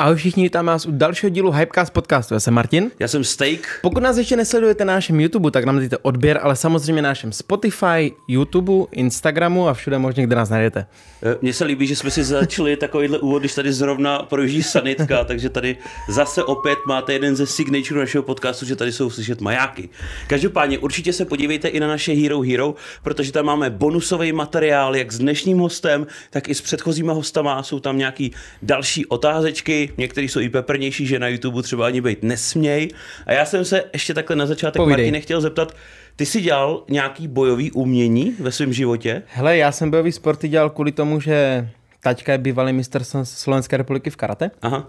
Ahoj všichni, vítám vás u dalšího dílu Hypecast podcastu. Já jsem Martin. Já jsem Steak. Pokud nás ještě nesledujete na našem YouTube, tak nám dejte odběr, ale samozřejmě na našem Spotify, YouTube, Instagramu a všude možně, kde nás najdete. Eh, Mně se líbí, že jsme si začali takovýhle úvod, když tady zrovna projíždí sanitka, takže tady zase opět máte jeden ze signature našeho podcastu, že tady jsou slyšet majáky. Každopádně určitě se podívejte i na naše Hero Hero, protože tam máme bonusový materiál, jak s dnešním hostem, tak i s předchozíma hostama. Jsou tam nějaký další otázečky, některé jsou i peprnější, že na YouTube třeba ani být nesměj. A já jsem se ještě takhle na začátek Povídej. Martine chtěl zeptat, ty jsi dělal nějaký bojový umění ve svém životě? Hele, já jsem bojový sporty dělal kvůli tomu, že taťka je bývalý mistr Slo- Slovenské republiky v karate. Aha.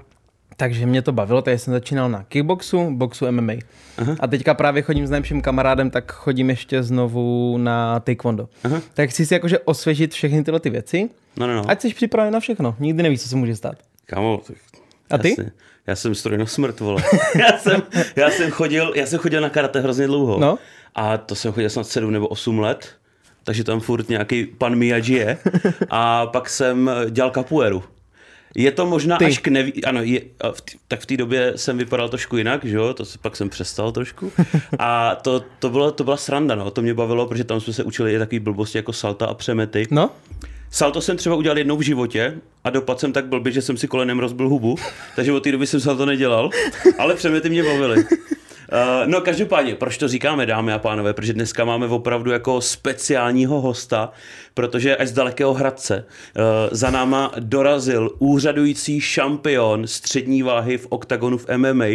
Takže mě to bavilo, takže jsem začínal na kickboxu, boxu MMA. Aha. A teďka právě chodím s nejlepším kamarádem, tak chodím ještě znovu na taekwondo. Aha. Tak chci si jakože osvěžit všechny tyhle ty věci. No, no, no. Ať jsi připraven na všechno. Nikdy nevíš, co se může stát. Kámo, tak A ty? Jasně. Já jsem stroj na smrt, vole. já, jsem, já, jsem chodil, já jsem chodil na karate hrozně dlouho. No. A to jsem chodil snad 7 nebo 8 let. Takže tam furt nějaký pan Miyagi je. A pak jsem dělal kapueru. Je to možná Ty. Až k neví... Ano, je, v t... tak v té době jsem vypadal trošku jinak, že jo? To se, pak jsem přestal trošku. A to, to, bylo, to byla sranda, no. To mě bavilo, protože tam jsme se učili i takový blbosti jako salta a přemety. No, Salto jsem třeba udělal jednou v životě a dopadl jsem tak blbě, že jsem si kolenem rozbil hubu, takže od té doby jsem salto nedělal, ale přemety mě bavily. Uh, no každopádně, proč to říkáme, dámy a pánové, protože dneska máme opravdu jako speciálního hosta, protože až z dalekého Hradce uh, za náma dorazil úřadující šampion střední váhy v oktagonu v MMA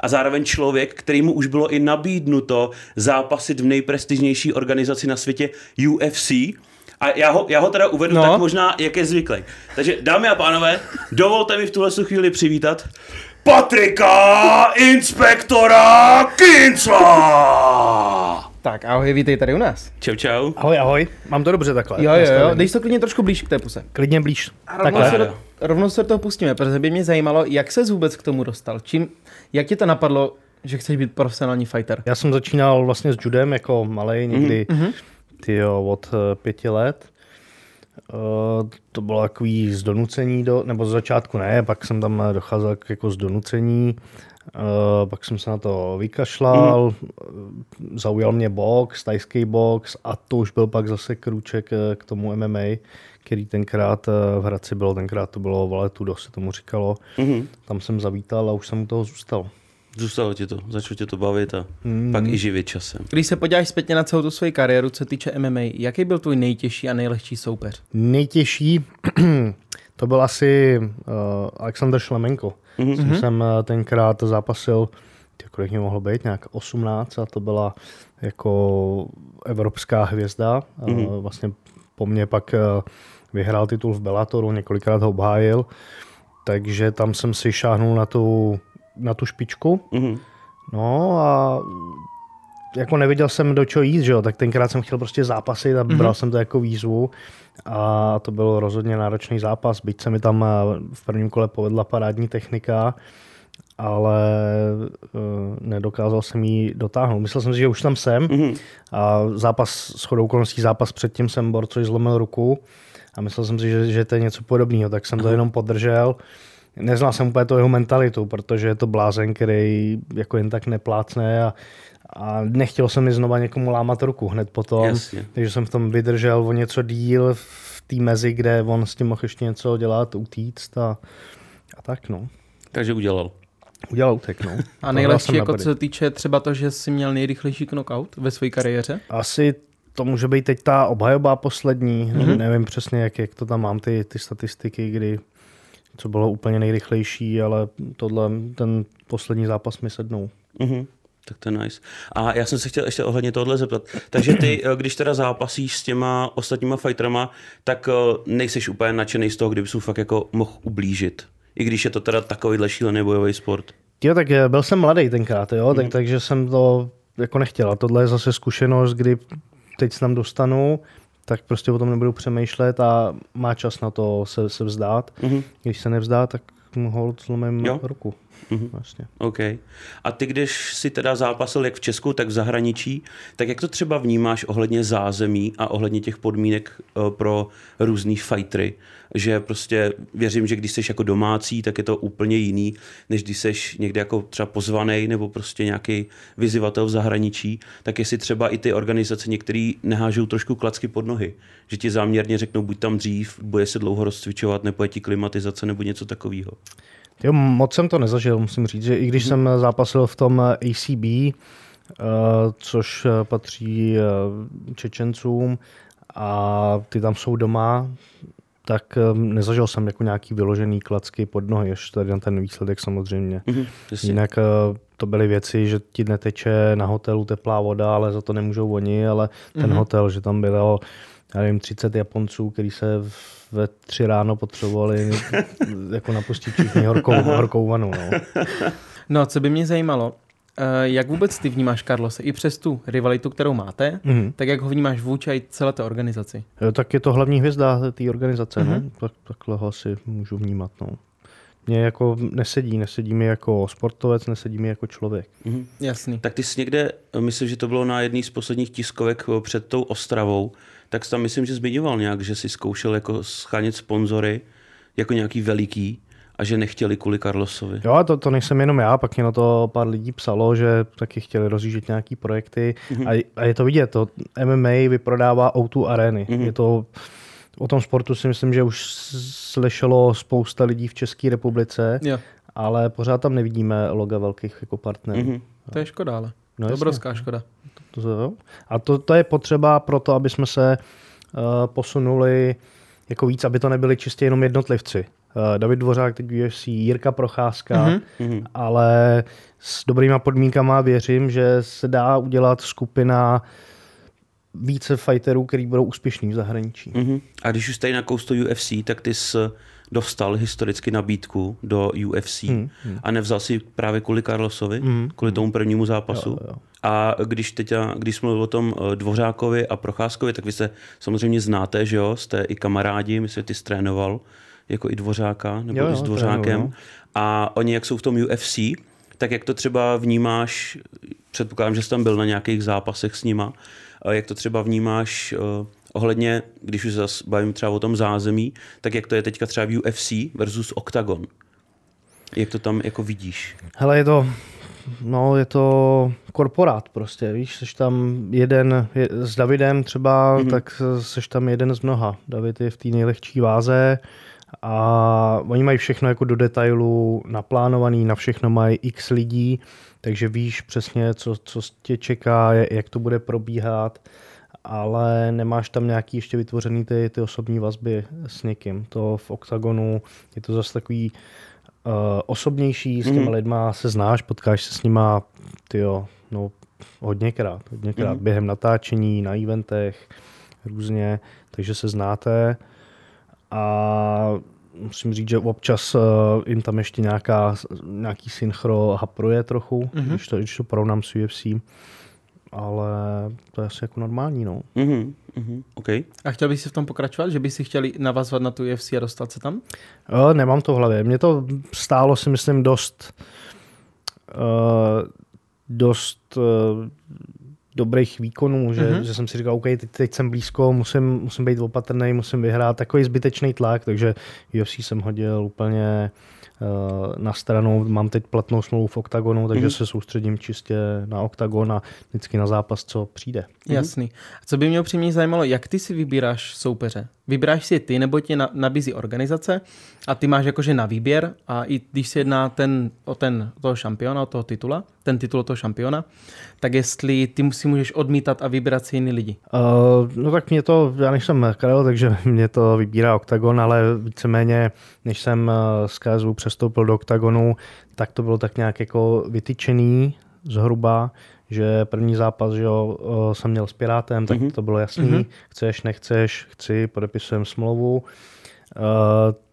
a zároveň člověk, kterýmu už bylo i nabídnuto zápasit v nejprestižnější organizaci na světě UFC, a já ho, já ho teda uvedu No. tak možná, jak je zvyklý. Takže dámy a pánové, dovolte mi v tuhle chvíli přivítat Patrika Inspektora Kincla! tak ahoj, vítej tady u nás. Čau, čau. Ahoj, ahoj. Mám to dobře takhle. Jo, jo, jo, dej to klidně trošku blíž k té puse. Klidně blíž. A rovnou Takhle. se, do, rovnou se do toho pustíme, protože by mě zajímalo, jak se vůbec k tomu dostal. Čím, jak ti to napadlo, že chceš být profesionální fighter? Já jsem začínal vlastně s judem jako malej, někdy Mhm. Tyjo, od eh, pěti let. Eh, to bylo takový z donucení, do, nebo z začátku ne, pak jsem tam eh, docházel k- jako z donucení, eh, pak jsem se na to vykašlal, eh, zaujal mě box, tajský box a to už byl pak zase krůček k tomu MMA, který tenkrát v Hradci bylo, tenkrát to bylo Valetudo, se tomu říkalo. Mhm. Tam jsem zavítal a už jsem u toho zůstal. Zůstalo ti to, začalo tě to bavit a mm. pak i živit časem. Když se podíváš zpětně na celou tu svoji kariéru, co se týče MMA, jaký byl tvůj nejtěžší a nejlehčí soupeř? Nejtěžší to byl asi uh, Alexander Šlemenko. Mm-hmm. jsem uh, tenkrát zápasil, kolik mě mohlo být, nějak 18 a to byla jako evropská hvězda. Mm-hmm. Uh, vlastně po mně pak uh, vyhrál titul v Bellatoru, několikrát ho obhájil, takže tam jsem si šáhnul na tu, na tu špičku. Mhm. No a jako nevěděl jsem do čeho jít, že jo, tak tenkrát jsem chtěl prostě zápasit a bral jsem to jako výzvu a to byl rozhodně náročný zápas, byť se mi tam eh, v prvním kole povedla parádní technika, ale uh, nedokázal jsem ji dotáhnout. Myslel jsem si, že už tam jsem Mhm. a zápas, s chodou okolností zápas předtím jsem borcovi zlomil ruku a myslel jsem si, že, že to je něco podobného, tak jsem to jenom podržel. Neznal jsem úplně to jeho mentalitu, protože je to blázen, který jako jen tak neplácne a, a nechtěl jsem mi znova někomu lámat ruku hned potom, Jasně. takže jsem v tom vydržel o něco díl v té mezi, kde on s tím mohl ještě něco dělat, utíct a, a tak no. Takže udělal. Udělal útek, no. A na jako co se týče třeba to, že jsi měl nejrychlejší knockout ve své kariéře? Asi to může být teď ta obhajoba poslední, mm-hmm. nevím přesně, jak, jak to tam mám, ty, ty statistiky, kdy co bylo úplně nejrychlejší, ale tohle, ten poslední zápas mi sednou. Mhm. Tak to je nice. A já jsem se chtěl ještě ohledně tohle zeptat. Takže ty, eh, když teda zápasíš s těma ostatníma fighterama, tak eh, nejseš úplně nadšený z toho, kdyby jsi fakt jako mohl ublížit. I když je to teda takovýhle šílený bojový sport. Jo, tak eh, byl jsem mladý tenkrát, jo, mm. tak, takže jsem to jako nechtěl. A tohle je zase zkušenost, kdy teď se tam dostanu, tak prostě o tom nebudu přemýšlet a má čas na to se, se vzdát. Mm. Když se nevzdá, tak mu hold zlomím Jo. ruku. Mhm. Vlastně. OK. A ty, když si teda zápasil jak v Česku, tak v zahraničí, tak jak to třeba vnímáš ohledně zázemí a ohledně těch podmínek eh, pro různý fightery? Že prostě věřím, že když jsi jako domácí, tak je to úplně jiný, než když jsi někde jako třeba pozvaný nebo prostě nějaký vyzývatel v zahraničí, tak jestli třeba i ty organizace některý nehážou trošku klacky pod nohy. Že ti záměrně řeknou, buď tam dřív, bude se dlouho rozcvičovat, nebo je ti klimatizace, nebo něco takového. Jo, moc jsem to nezažil, musím říct, že i když jsem zápasil v tom ACB, eh, což eh, patří eh, Čečencům a ty tam jsou doma, tak eh, nezažil jsem jako nějaký vyložený klacky pod nohy, ještě tady na ten výsledek samozřejmě. Mhm, jasně. Jinak eh, to byly věci, že ti neteče na hotelu teplá voda, ale za to nemůžou oni, ale ten hotel, že tam bylo já nevím, 30 Japonců, kteří se ve tři ráno potřebovali jako napustit všichni horkou, horkou vanu. No. No a co by mě zajímalo, jak vůbec ty vnímáš Carlose, i přes tu rivalitu, kterou máte, Mhm. tak jak ho vnímáš vůči i celé té organizaci? Jo, tak je to hlavní hvězda té organizace, no. tak, takhle ho asi můžu vnímat. No. Mě jako nesedí, nesedí mi jako sportovec, nesedí mi jako člověk. Mhm. Jasný. Tak ty jsi někde, myslím, že to bylo na jedné z posledních tiskovek eh, před tou Ostravou, tak jsi tam myslím, že zmiňoval nějak, že si zkoušel jako schánět sponzory jako nějaký veliký a že nechtěli kvůli Carlosovi. Jo, a to, to nejsem jenom já, pak mě na to pár lidí psalo, že taky chtěli rozjíždět nějaký projekty a, a je to vidět, to MMA vyprodává O2 arény. Je to, o tom sportu si myslím, že už slyšelo spousta lidí v České republice, Jo, ale pořád tam nevidíme loga velkých jako partnerů. Mhm. to je škoda, ale. No to obrovská škoda. To, to, jo. A to, to je potřeba pro to, aby jsme se uh, posunuli jako víc, aby to nebyli čistě jenom jednotlivci. Uh, David Dvořák, teď UFC, Jirka Procházka, mm-hmm. ale s dobrýma podmínkama věřím, že se dá udělat skupina více fighterů, který budou úspěšní v zahraničí. Mhm. A když už tady na koustu UFC, tak ty jsi dostal historicky nabídku do UFC Hmm, a nevzal si právě kvůli Carlosovi, kvůli tomu prvnímu zápasu. Jo, jo. A když teď, když jsme mluvili o tom eh, Dvořákovi a Procházkovi, tak vy se samozřejmě znáte, že jo? Jste i kamarádi, myslím, že ty jsi trénoval jako i Dvořáka, nebo Jo, i jo, s Dvořákem. trénuju, no. A oni, jak jsou v tom UFC, tak jak to třeba vnímáš, předpokládám, že jsi tam byl na nějakých zápasech s nima, jak to třeba vnímáš uh, ohledně, když už zase bavím třeba o tom zázemí, tak jak to je teďka třeba v UFC versus Octagon? Jak to tam jako vidíš? Hele, je to, no, je to korporát prostě, víš, seš tam jeden, je, s Davidem třeba, mm-hmm. tak seš tam jeden z mnoha. David je v té nejlehčí váze a oni mají všechno jako do detailu naplánovaný, na všechno mají x lidí, takže víš přesně, co, co tě čeká, jak to bude probíhat, ale nemáš tam nějaký ještě vytvořený ty, ty osobní vazby s někým. To v OKTAGONu je to zase takový uh, osobnější, s těma mm. lidma se znáš, potkáš se s nima, tyjo, no hodněkrát, hodněkrát mm. během natáčení, na eventech, různě, takže se znáte a musím říct, že občas uh, jim tam ještě nějaká, nějaký synchro hapruje trochu, mm-hmm. když, to, když to porovnám s UFC, ale to je asi jako normální, no. Mhm, mhm, OK. A chtěl bys si v tom pokračovat, že by si chtěli navazovat na tu UFC a dostat se tam? Jo, nemám to v hlavě. Mě to stálo si myslím dost uh, dost uh, dobrých výkonů, že, mm-hmm. že jsem si říkal, OK, teď, teď jsem blízko, musím, musím být opatrný, musím vyhrát. Takový zbytečný tlak, takže UFC jsem hodil úplně uh, na stranu. Mám teď platnou smlouvu v OKTAGONu, takže mm-hmm. se soustředím čistě na OKTAGON a vždycky na zápas, co přijde. Jasný. A co by mě upřímně zajímalo, jak ty si vybíráš soupeře? Vybíráš si je ty, nebo tě na, nabízí organizace a ty máš jakože na výběr a i když se jedná ten, o ten, toho šampiona, o toho titula, ten titul toho šampiona, tak jestli ty si můžeš odmítat a vybírat si jiný lidi. Uh, no tak mě to, já nejsem Karel, takže mě to vybírá OKTAGON, ale víceméně, než jsem uh, z KSV přestoupil do OKTAGONu, tak to bylo tak nějak jako vytyčený zhruba, že první zápas, že jo, uh, jsem měl s Pirátem, tak mm-hmm. to bylo jasný, mm-hmm. chceš, nechceš, chci, podepisujeme smlouvu. Uh,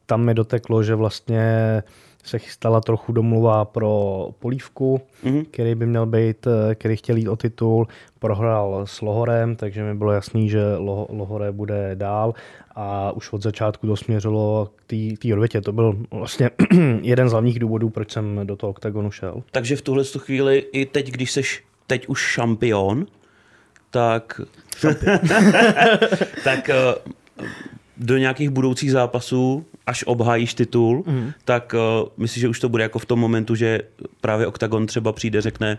tam mi doteklo, že vlastně se chystala trochu domluva pro Polívku, mm-hmm. který by měl být, eh, který chtěl jít o titul, prohrál s Lohorem, takže mi bylo jasný, že Lohore bude dál a už od začátku to směřilo k té odvětě. To byl vlastně jeden z hlavních důvodů, proč jsem do toho oktagonu šel. Takže v tuhle chvíli i teď, když seš teď už šampion, tak, tak eh, do nějakých budoucích zápasů, až obhájíš titul, mm. tak uh, myslíš, že už to bude jako v tom momentu, že právě OKTAGON třeba přijde, řekne,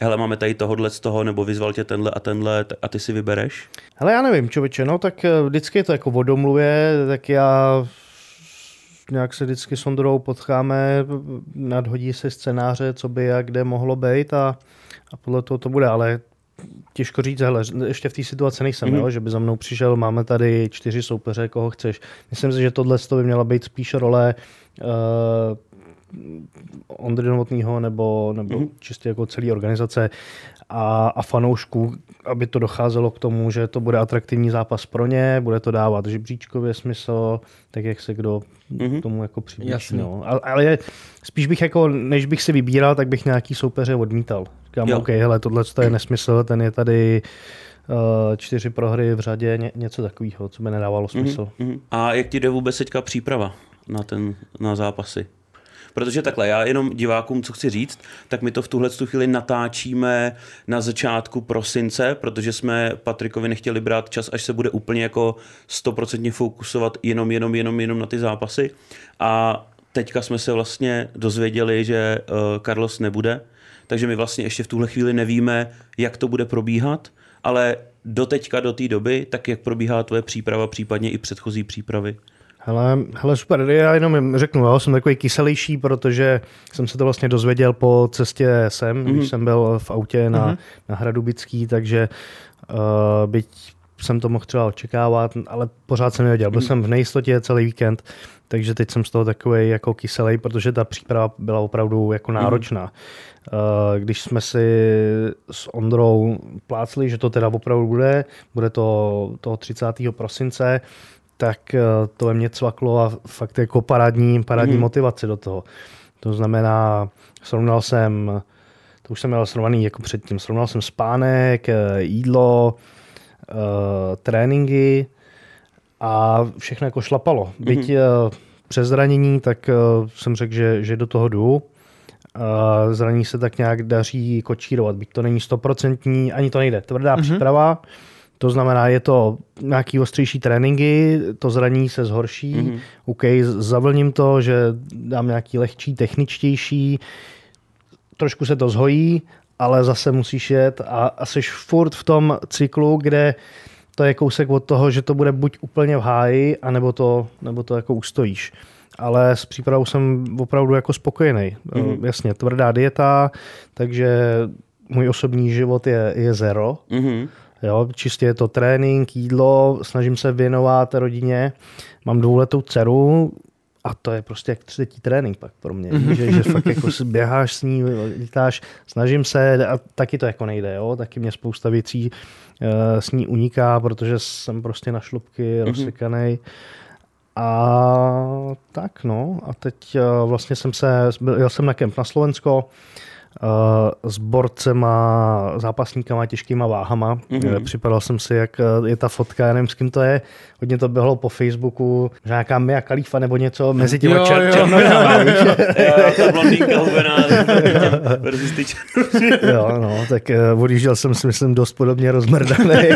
hele, máme tady tohohle z toho, nebo vyzval tě tenhle a tenhle a ty si vybereš? Hele, já nevím, člověče, no tak eh, vždycky je to jako o domluvě, tak já nějak se vždycky s Ondrou potkáme, nadhodí se scénáře, co by a kde mohlo být a, a podle toho to bude, ale těžko říct, hele, ještě v té situaci nejsem, mm-hmm. jo, že by za mnou přišel, máme tady čtyři soupeře, koho chceš. Myslím si, že tohle by měla být spíš role uh, Ondry Novotního nebo, nebo mm-hmm. čistě jako celý organizace a, a fanoušků, aby to docházelo k tomu, že to bude atraktivní zápas pro ně, bude to dávat žebříčkově smysl, tak jak se kdo mm-hmm. k tomu jako přiblíží. No. Ale, ale spíš bych jako, než bych si vybíral, tak bych nějaký soupeře odmítal. Říkám, jo. OK, hele, tohle je nesmysl, ten je tady uh, čtyři prohry v řadě, ně, něco takového, co by nedávalo mhm, smysl. Mm-hmm. A jak ti jde vůbec teďka příprava na, ten, na zápasy? Protože takhle, já jenom divákům, co chci říct, tak my to v tuhle chvíli natáčíme na začátku prosince, protože jsme Patrikovi nechtěli brát čas, až se bude úplně jako stoprocentně fokusovat jenom, jenom, jenom, jenom na ty zápasy. A teďka jsme se vlastně dozvěděli, že uh, Carlos nebude, takže my vlastně ještě v tuhle chvíli nevíme, jak to bude probíhat, ale do teďka, do té doby, tak jak probíhá tvoje příprava, případně i předchozí přípravy? Hele, hele, super, já jenom řeknu, já jsem takový kyselější, protože jsem se to vlastně dozvěděl po cestě sem, mm-hmm. když mhm. jsem byl v autě na, mm-hmm. na Hradubický, takže uh, byť jsem to mohl třeba očekávat, ale pořád jsem nevěděl. Byl mm-hmm. jsem v nejistotě celý víkend, takže teď jsem z toho takový jako kyselý, protože ta příprava byla opravdu jako mhm. náročná. Mm-hmm. Když jsme si s Ondrou plácli, že to teda opravdu bude, bude to toho 30. prosince, tak eh, to ve mně cvaklo a fakt jako parádní, parádní mm. motivace do toho. To znamená, srovnal jsem, to už jsem měl srovnaný jako předtím, srovnal jsem spánek, eh, jídlo, tréninky a všechno jako šlapalo. Mm. Byť uh, přes zranění, tak uh, jsem řekl, že, že do toho jdu. Uh, zranění se tak nějak daří kočírovat, byť to není stoprocentní, ani to nejde. Tvrdá mm-hmm. příprava, to znamená, je to nějaký ostřejší tréninky, to zranění se zhorší, mm-hmm. OK, zavlním to, že dám nějaký lehčí, techničtější, trošku se to zhojí, ale zase musíš jet a, a jsi furt v tom cyklu, kde to je kousek od toho, že to bude buď úplně v háji, anebo to, nebo to jako ustojíš. Ale s přípravou jsem opravdu jako spokojený. Mm-hmm. Jasně, tvrdá dieta, takže můj osobní život je, je zero. Mm-hmm. Jo, čistě je to trénink, jídlo, snažím se věnovat rodině. Mám dvouletou dceru, a to je prostě jak třetí trénink pak pro mě, mm-hmm. že, že fakt jako běháš s ní, lítáš, snažím se a taky to jako nejde, jo? taky mě spousta věcí uh, s ní uniká, protože jsem prostě na šlubky mm-hmm. rozsekaný. A tak no, a teď uh, vlastně jsem se, byl, jel jsem na kemp na Slovensko, uh, s borcema, zápasníkama, těžkýma váhama. Mm-hmm. Připadal jsem si, jak eh, je ta fotka, já nevím, s kým to je. Hodně to bylo po Facebooku, že nějaká Mia Khalifa nebo něco mezi těmi čer, černojama. ta blondýnka hubená, Jo, no, tak uh, odjížděl jsem si, myslím, dost podobně rozmrdaný.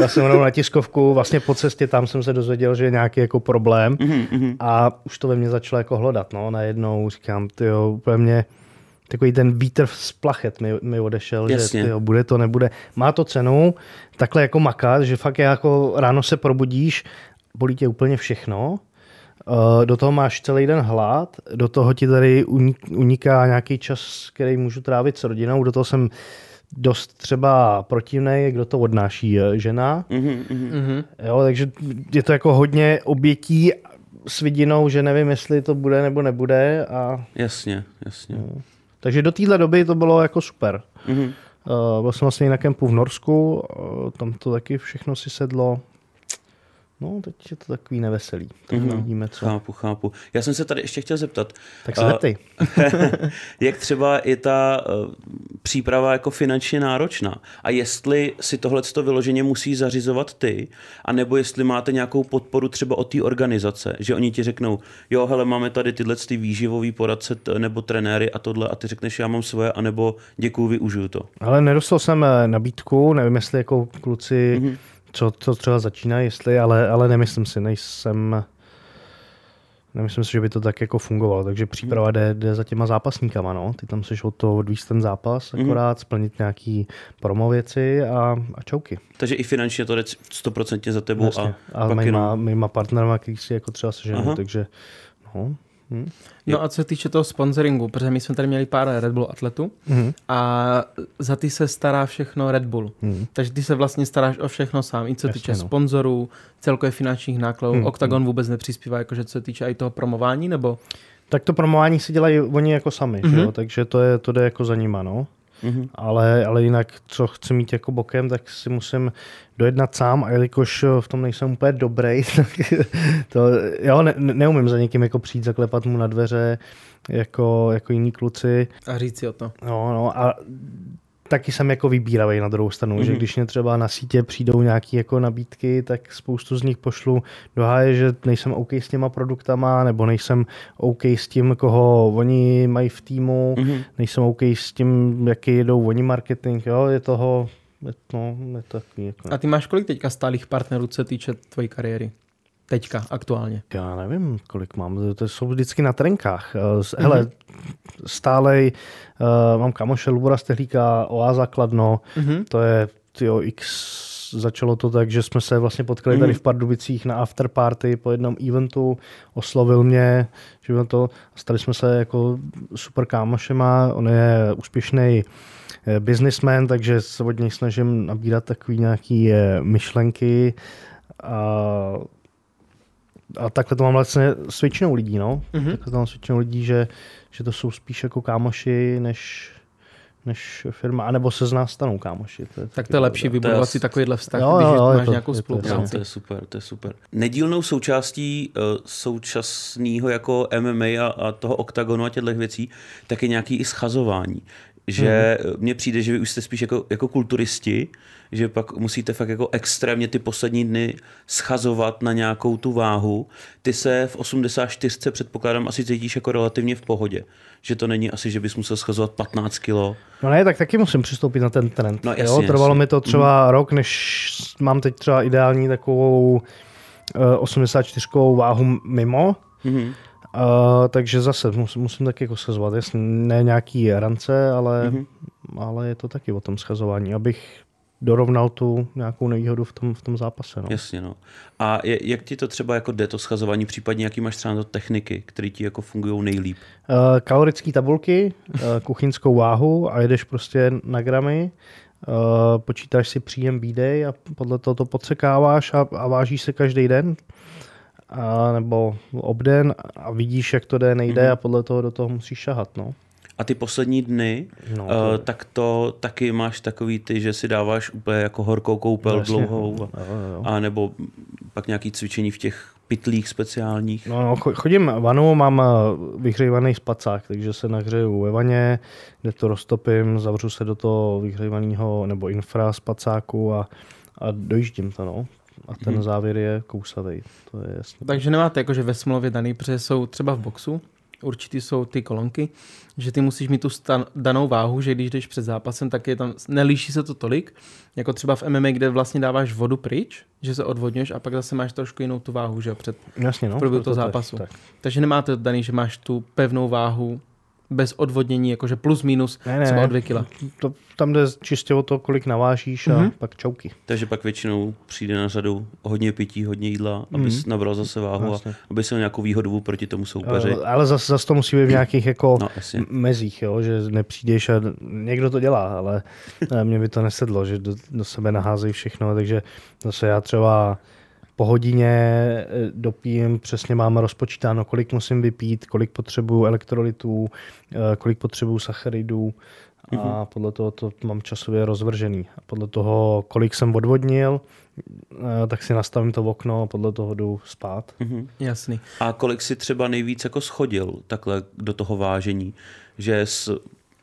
já jsem rovnou na tiskovku, vlastně po cestě tam jsem se dozvěděl, že je nějaký jako problém mm-hmm. a už to ve mně začalo jako hlodat, no, najednou říkám, ty jo, úplně mě takový ten vítr z plachet mi, mi odešel, Jasně. že tyjo, bude to, nebude. Má to cenu, takhle jako makat, že fakt jako ráno se probudíš, bolí tě úplně všechno, uh, do toho máš celý den hlad, do toho ti tady uniká nějaký čas, který můžu trávit s rodinou, do toho jsem dost třeba protivný, kdo to odnáší, eh, žena. Mm-hmm, mm-hmm. Jo, takže je to jako hodně obětí s vidinou, že nevím, jestli to bude nebo nebude. A... Jasně, jasně. No. Takže do téhle doby to bylo jako super. Mm-hmm. Uh, byl jsem vlastně na kempu v Norsku, uh, tam to taky všechno si sedlo. No, teď je to takový neveselý. Tak mm-hmm. vidíme, co. Chápu, chápu. Já jsem se tady ještě chtěl zeptat. Tak se zeptej. jak třeba je ta uh, příprava jako finančně náročná? A jestli si tohle vyloženě musí zařizovat ty, anebo jestli máte nějakou podporu třeba od té organizace, že oni ti řeknou, jo, hele, máme tady tyhle ty výživový poradce nebo trenéry a tohle a ty řekneš, já mám svoje, anebo děkuju, využiju to. Ale nedostal jsem eh, nabídku, nevím, jestli jako kluci mm-hmm co, co třeba začíná, jestli, ale, ale nemyslím si, nejsem, nemyslím si, že by to tak jako fungovalo, takže příprava jde, jde za těma zápasníkama, no. Ty tam seš o to odvíst ten zápas, mhm. akorát mm. splnit nějaký promo věci a, a čouky. Takže i finančně to jde 100% za tebou Jasně. a, a mýma, mýma partnerama, který si jako třeba seženou, takže no, Hmm. No a co se týče toho sponsoringu, protože my jsme tady měli pár Red Bull atletů hmm. a za ty se stará všechno Red Bull. Hmm. Takže ty se vlastně staráš o všechno sám, i co se týče no. sponzorů, celkově finančních nákladů. Hmm. Octagon vůbec nepřispívá, jakože co se týče i toho promování, nebo? Tak to promování si dělají oni jako sami, hmm. jo? takže to, je, to jde jako za nima. No. Mm-hmm. Ale, ale jinak, co chci mít jako bokem, tak si musím dojednat sám a jelikož v tom nejsem úplně dobrý, tak to, jo, ne, neumím za někým jako přijít, zaklepat mu na dveře, jako, jako jiní kluci. A říct si o to. No, no a taky jsem jako vybíravý na druhou stranu, mm-hmm. že mhm. když mě třeba na sítě přijdou nějaké jako nabídky, tak spoustu z nich pošlu do háje, že nejsem OK s těma produktama, nebo nejsem OK s tím, koho oni mají v týmu, mm-hmm. nejsem OK s tím, jaký jedou oni marketing, jo, je toho, no, je to takový jako... A ty máš kolik teďka stálých partnerů, co se týče tvojí kariéry? Teďka, aktuálně? Já nevím, kolik mám. To jsou vždycky na trenkách. Eh, hele, mm-hmm. stálej, uh, mám kamoše Lubora Stehlíka, Oáza Kladno, mm-hmm. to je tyjo, x začalo to tak, že jsme se vlastně potkali mm. tady v Pardubicích na afterparty po jednom eventu, oslovil mě, že to, stali jsme se jako super kámošema, on je úspěšný eh, businessman, takže se od něj snažím nabírat takový nějaký myšlenky a a takhle to mám vlastně s většinou lidí, no. Mm-hmm. Takhle to mám s většinou lidí, že, že to jsou spíš jako kámoši, než, než firma, anebo se z nás stanou kámoši. To je tak to je lepší vybudovat si takovýhle vztah, jo, když jo, máš to, nějakou spolupráci. To je super, to je super. Nedílnou součástí uh, současného jako MMA a, a toho oktagonu a těchto věcí, tak je nějaký i schazování. Že hmm. mně přijde, že vy už jste spíš jako, jako kulturisti, že pak musíte fakt jako extrémně ty poslední dny schazovat na nějakou tu váhu. Ty se v 84 předpokládám asi cítíš jako relativně v pohodě. Že to není asi, že bys musel schazovat 15 kilo. No ne, tak taky musím přistoupit na ten trend. No, jasně, jo? Trvalo jasně. mi to třeba mm. rok, než mám teď třeba ideální takovou uh, eh, 84 váhu mimo. Mm-hmm. Uh, takže zase musím, musím taky jako schazovat. Jasně, ne nějaký rance, ale, mm-hmm. ale je to taky o tom schazování, abych dorovnal tu nějakou nevýhodu v tom, v tom zápase. No. Jasně, no. A je, jak ti to třeba jako jde to schazování, případně jaký máš třeba techniky, které ti jako fungují nejlíp? Uh, kalorické tabulky, uh, kuchyňskou váhu a jedeš prostě na gramy, uh, počítáš si příjem výdej a podle toho to podsekáváš a, a vážíš se každý den a, nebo obden a vidíš, jak to jde, nejde mm-hmm. a podle toho do toho musíš šahat. No. A ty poslední dny, no, to... uh, tak to taky máš takový ty, že si dáváš úplně jako horkou koupel no, dlouhou, a, a nebo pak nějaký cvičení v těch pytlích speciálních. No, no chodím vanu, mám eh, vyhřívaný spacák, takže se nahřeju ve vaně, kde to roztopím, zavřu se do toho vyhřívaného nebo infra spacáku a, a dojíždím to, no. A ten hmm. závěr je kousavý, to je jasné. Takže nemáte jakože ve smlouvě daný, protože jsou třeba v boxu, určitý jsou ty kolonky, že ty musíš mít tu stan- danou váhu, že když jdeš před zápasem, tak je tam, nelíší se to tolik, jako třeba v MMA, kde vlastně dáváš vodu pryč, že se odvodňuješ a pak zase máš trošku jinou tu váhu, že před Jasně, no, průběhu toho zápasu. Tak, tak. Takže nemáte daný, že máš tu pevnou váhu bez odvodnění, jakože plus minus ne, ne, třeba o dvě kila. To, tam jde čistě o to, kolik navážíš a mm-hmm. pak čauky. Takže pak většinou přijde na řadu hodně pití, hodně jídla, aby mm-hmm. nabral zase váhu vlastně. a aby se nějakou výhodu proti tomu soupeři. Ale, ale zase, zase to musí být v nějakých jako no, mezích, jo? že nepřijdeš a někdo to dělá, ale mě by to nesedlo, že do, do sebe naházejí všechno, takže zase já třeba po hodině eh, dopím, přesně mám rozpočítáno, kolik musím vypít, kolik potřebuju elektrolytů, eh, kolik potřebuju sacharidů a mm-hmm. podle toho to mám časově rozvržený. A podle toho, kolik jsem odvodnil, eh, tak si nastavím to okno a podle toho jdu spát. Mm-hmm. Jasný. A kolik si třeba nejvíc jako schodil takhle do toho vážení? Že s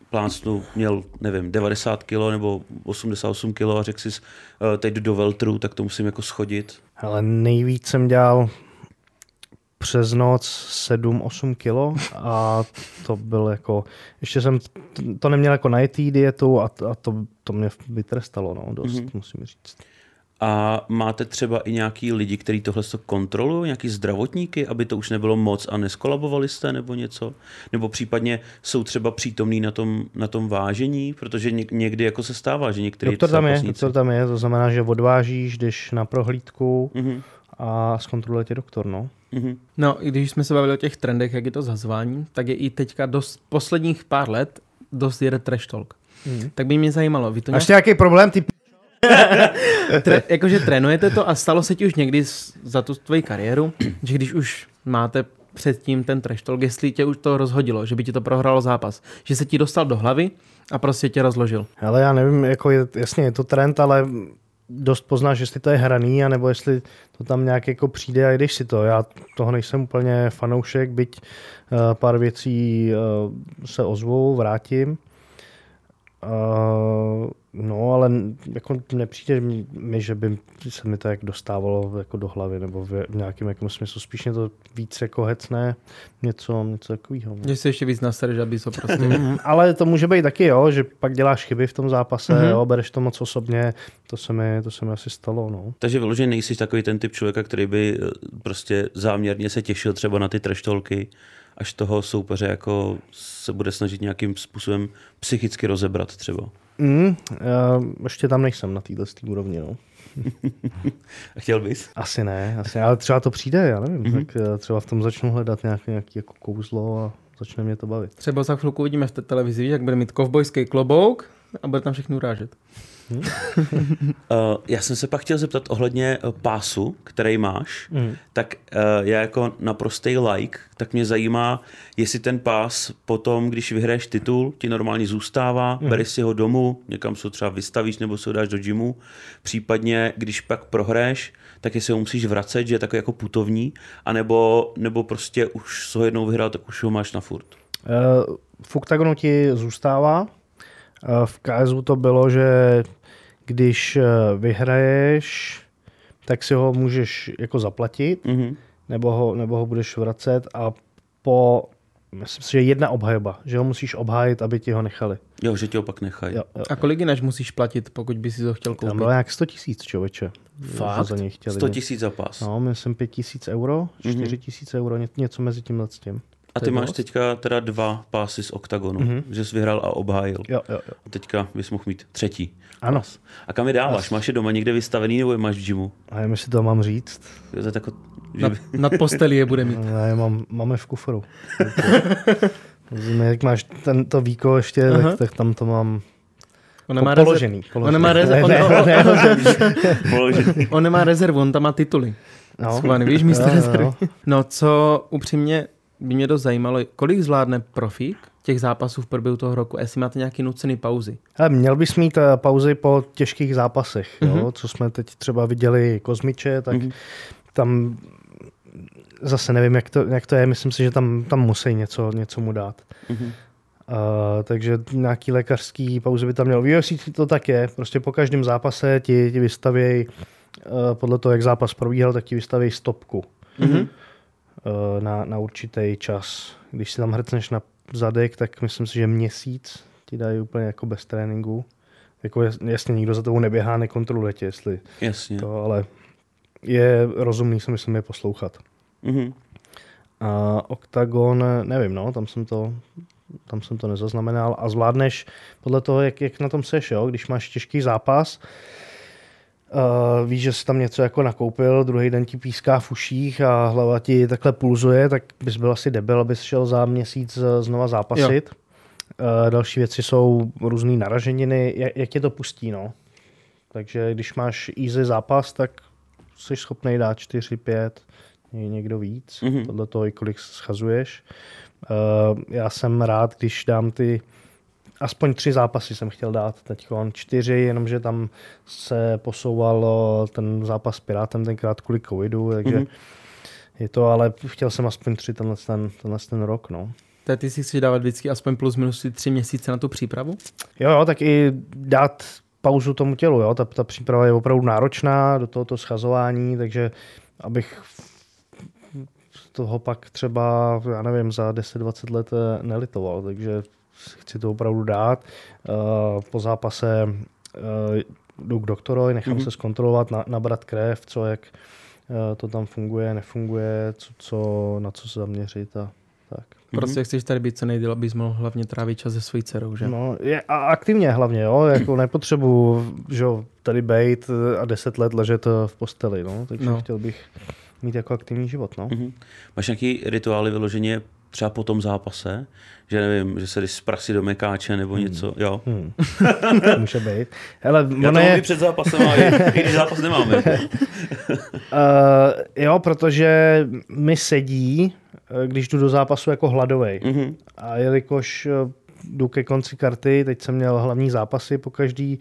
plácnu měl, nevím, 90 kg nebo 88 kg a řekl si, eh, teď jdu do veltru, tak to musím jako schodit. Ale nejvíc jsem dělal přes noc 7-8 kilo a to byl jako, ještě jsem to neměl jako najetý dietu a, a to, to mě vytrestalo, no, dost, mm-hmm. musím říct. A máte třeba i nějaký lidi, kteří tohle kontrolují, nějaký zdravotníky, aby to už nebylo moc a neskolabovali jste nebo něco? Nebo případně jsou třeba přítomní na tom, na tom vážení, protože někdy jako se stává, že některý doktor tam je, doktor tam je, to znamená, že odvážíš, jdeš na prohlídku mm-hmm. a zkontroluje tě doktor, no. Mm-hmm. No, když jsme se bavili o těch trendech, jak je to zhazování, tak je i teďka dost posledních pár let dost jede trash talk. Mm. Tak by mě zajímalo, vy to nějak... nějaký problém, ty Tre, jakože trénujete to a stalo se ti už někdy za tu tvoji kariéru, že když už máte předtím ten trash talk, jestli tě už to rozhodilo, že by ti to prohralo zápas, že se ti dostal do hlavy a prostě tě rozložil. Ale já nevím, jako je, jasně je to trend, ale dost poznáš, jestli to je hraný, anebo jestli to tam nějak jako přijde a jdeš si to. Já toho nejsem úplně fanoušek, byť uh, pár věcí uh, se ozvou, vrátím. Uh, no, ale jako nepřijde mi, že by se mi to jak dostávalo jako do hlavy, nebo v nějakém jako smyslu. Spíš mě to víc jako hecné, něco, něco takového. Že si ještě víc nasereš, aby to prostě... Mm, ale to může být taky, jo, že pak děláš chyby v tom zápase, mm-hmm. jo, bereš to moc osobně, to se mi, to se mi asi stalo, no. Takže vyloženě nejsi takový ten typ člověka, který by eh, prostě záměrně se těšil třeba na ty treštolky, až toho soupeře jako se bude snažit nějakým způsobem psychicky rozebrat třeba. Mm, já ještě tam nejsem na této úrovni, no. A chtěl bys? Asi ne, asi, ale třeba to přijde, já nevím, mm-hmm. tak eh, třeba v tom začnu hledat nějaký, nějaký jako kouzlo a začne mě to bavit. Třeba za chvilku uvidíme v té televizi, jak bude mít kovbojský klobouk a bude tam všechno urážet. Hmm? uh, já jsem se pak chtěl zeptat ohledně uh, pásu, který máš, hmm. tak uh, já jako naprostý like, tak mě zajímá, jestli ten pás potom, když vyhraješ titul, ti normálně zůstává, hmm. bereš si ho domů, někam se ho třeba vystavíš nebo se ho dáš do gymu, případně když pak prohraješ, tak jestli ho musíš vracet, že je takový jako putovní, anebo nebo prostě už ho jednou vyhrál, tak už ho máš na furt. Uh, v Octagonu ti zůstává, v KSU to bylo, že když eh, vyhraješ, tak si ho můžeš jako zaplatit, mm-hmm. nebo, ho, nebo ho budeš vracet a po, myslím si, že jedna obhajoba, že ho musíš obhájit, aby ti ho nechali. Jo, že ti ho pak nechají. Jo, jo. A kolik jinak musíš platit, pokud by si to chtěl koupit? Tam bylo nějak 100 tisíc, člověče. Fakt? Za něj chtěli. 100 tisíc za pás? No, myslím 5 tisíc euro, 4 mm-hmm. tisíc euro, něco mezi tím s tím. A ty máš teďka teda dva pásy z OKTAGONu, mm-hmm. že jsi vyhrál a obhájil. Jo, jo, jo. A teďka bys mohl mít třetí. Ano. A kam je dáváš? As. Máš je doma někde vystavený nebo je máš v gymu? A já si to mám říct. Je to tako, že... nad, nad postelí je bude mít. Já je mám, máme v kufru. Jak máš tento víko ještě, tak, tak tam to mám On nemá položený, položený. On nemá, rezerv, on, on nemá rezervu, on tam má tituly. No. Schovaný, víš, místo no, rezervy. No. no, co upřímně by mě to zajímalo, kolik zvládne profík těch zápasů v průběhu toho roku, jestli máte nějaký nucený pauzy? Hele, měl bys mít eh, pauzy po těžkých zápasech, mm-hmm. jo? Mhm. co jsme teď třeba viděli Kozmiče, tak mm-hmm. tam zase nevím, jak to, jak to je, myslím si, že tam, tam musí něco, něco mu dát. Mm-hmm. Uh, takže nějaký lékařský pauzy by tam měl. V UFC to tak je, prostě po každém zápase ti, ti vystavějí, uh, podle toho, jak zápas probíhal, tak ti vystavějí stopku. Mm-hmm. Uh, na, na určitý čas. Když si tam hrcneš na zadek, tak myslím si, že měsíc ti dají úplně jako bez tréninku. Jako jasně, nikdo za tebou neběhá, nekontroluje tě, jestli jasně. to, ale je rozumný si myslím je poslouchat. Mm-hmm. A Octagon, nevím, no, tam jsem to, tam jsem to nezaznamenal a zvládneš podle toho, jak, jak na tom seš, jo? když máš těžký zápas, uh, víš, že jsi tam něco jako nakoupil, druhý den ti píská v uších a hlava ti takhle pulzuje, tak bys byl asi debil, abys šel za měsíc znova zápasit. Uh, další věci jsou různé naraženiny, jak, jak tě to pustí, no. Takže když máš easy zápas, tak jsi schopný dát 4, 5, někdo víc, mm-hmm. podle toho, kolik schazuješ. Uh, já jsem rád, když dám ty aspoň tři zápasy jsem chtěl dát teď. Čtyři, jenomže tam se posouval ten zápas s Pirátem tenkrát kvůli covidu, takže mm-hmm. je to, ale chtěl jsem aspoň tři tenhle ten, tenhle ten rok. No. Tak ty si chceš dávat vždycky aspoň plus minus tři měsíce na tu přípravu? Jo, jo, tak i dát pauzu tomu tělu. Jo? Ta, ta příprava je opravdu náročná do tohoto schazování, takže abych toho pak třeba, já nevím, za 10-20 let eh, nelitoval, takže chci to opravdu dát. Eh, po zápase eh, jdu k doktorovi, nechám mm-hmm. se zkontrolovat, na, nabrat krev, co, jak to tam funguje, nefunguje, co, co, na co se zaměřit a tak. Prostě mm-hmm. chceš tady být co nejdéle, abys mohl hlavně trávit čas se svojí dcerou, že? No, je, a aktivně hlavně, jo, jako nepotřebuji, že tady bejt a deset let ležet v posteli, no, takže no. chtěl bych mít jako aktivní život, no. Mm-hmm. Máš nějaký rituály vyloženě třeba po tom zápase, že nevím, že se jdeš z prasy do mekáče nebo hmm. něco, jo. Hmm. Může být. Hele, Já to je... před zápasem, ale i když zápas nemáme. uh, jo, protože mi sedí, eh, když jdu do zápasu jako hladovej. Mm-hmm. A jelikož eh, jdu ke konci karty, teď jsem měl hlavní zápasy po každý,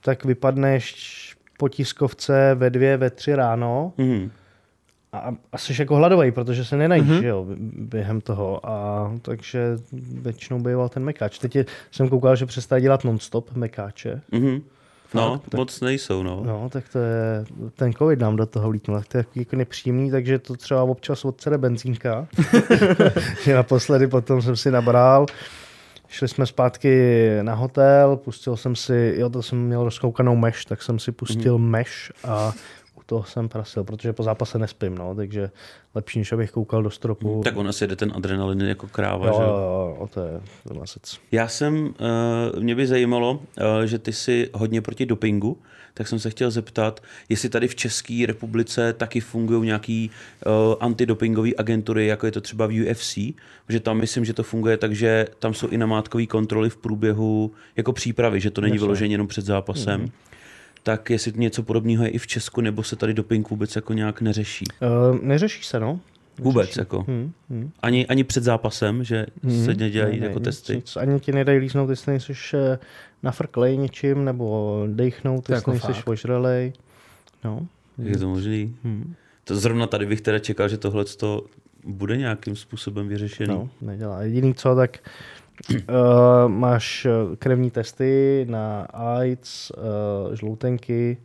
tak vypadneš po tiskovce ve dvě, ve tři ráno. Mm-hmm a, a jsi jako hladový, protože se nenajíš mm-hmm. jo, během toho. A takže většinou býval ten mekáč. Teď je, jsem koukal, že přestali dělat non-stop mekáče. Mm-hmm. No, tak, moc nejsou, no. No, tak to je, ten covid nám do toho vlítnul, tak to je jako nepříjemný, takže to třeba občas odsede benzínka. naposledy potom jsem si nabral, šli jsme zpátky na hotel, pustil jsem si, jo, to jsem měl rozkoukanou meš, tak jsem si pustil mm-hmm. meš a to jsem prasil, protože po zápase nespím, no, takže lepší, než abych koukal do stropu. Hmm, tak ona si jede ten adrenalin jako kráva, jo, že? Jo, jo, to je masec. Já jsem, uh, mě by zajímalo, uh, že ty jsi hodně proti dopingu, tak jsem se chtěl zeptat, jestli tady v České republice taky fungují nějaký uh, antidopingové agentury, jako je to třeba v UFC, že tam myslím, že to funguje tak, že tam jsou i namátkové kontroly v průběhu jako přípravy, že to není vyloženě jenom před zápasem. Mm-hmm tak jestli něco podobného je i v Česku, nebo se tady doping vůbec jako nějak neřeší? Uh, neřeší se, no. Vůbec jako. Hmm, hmm. Ani, ani před zápasem, že hmm, se nedělají ne, jako ne, testy. Nic, ani ti nedají líznout, jestli nejsi eh, nafrklej něčím, nebo dechnout, jestli jako nejsi ožralej. No. Je to možný? Hmm. To zrovna tady bych teda čekal, že tohle to bude nějakým způsobem vyřešené. No, nedělá. Jediný co, tak Uh, máš eh, krevní testy na AIDS, uh, žloutenky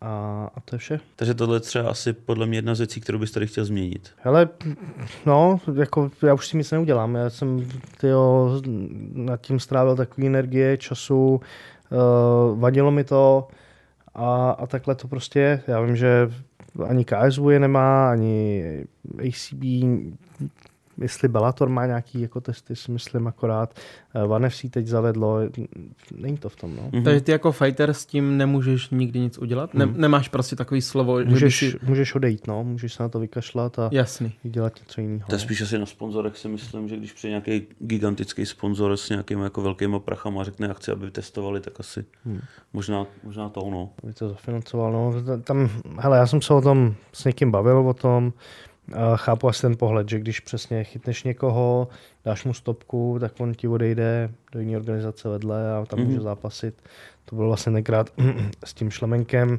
a, a to je vše. Takže tohle je třeba asi podle mě jedna z věcí, kterou bys tady chtěl změnit. Hele, no, jako já už si nic neudělám. Já jsem tyjo, nad tím strávil takový energie, času, uh, vadilo mi to a, a takhle to prostě je. Já vím, že ani KSV je nemá, ani ACB jestli Bellator má nějaký jako testy, si myslím akorát. One FC teď zavedlo, není to v tom. No. Mm-hmm. Takže ty jako fighter s tím nemůžeš nikdy nic udělat? Ne, mm. Nemáš prostě takový slovo, můžeš, že si... můžeš odejít, no. můžeš se na to vykašlat a Jasný. dělat něco jiného. To je spíš asi na sponzorech si myslím, že když přijde nějaký gigantický sponzor s nějakými jako velkými prachama a řekne, já chci, aby testovali, tak asi hmm. možná, možná to ono. Aby to zafinancoval. No. Tam, hele, já jsem se o tom s někým bavil, o tom, chápu asi ten pohled, že když přesně chytneš někoho, dáš mu stopku, tak on ti odejde do jiné organizace vedle a tam mm-hmm. může zápasit. To bylo vlastně tenkrát s tím šlemenkem.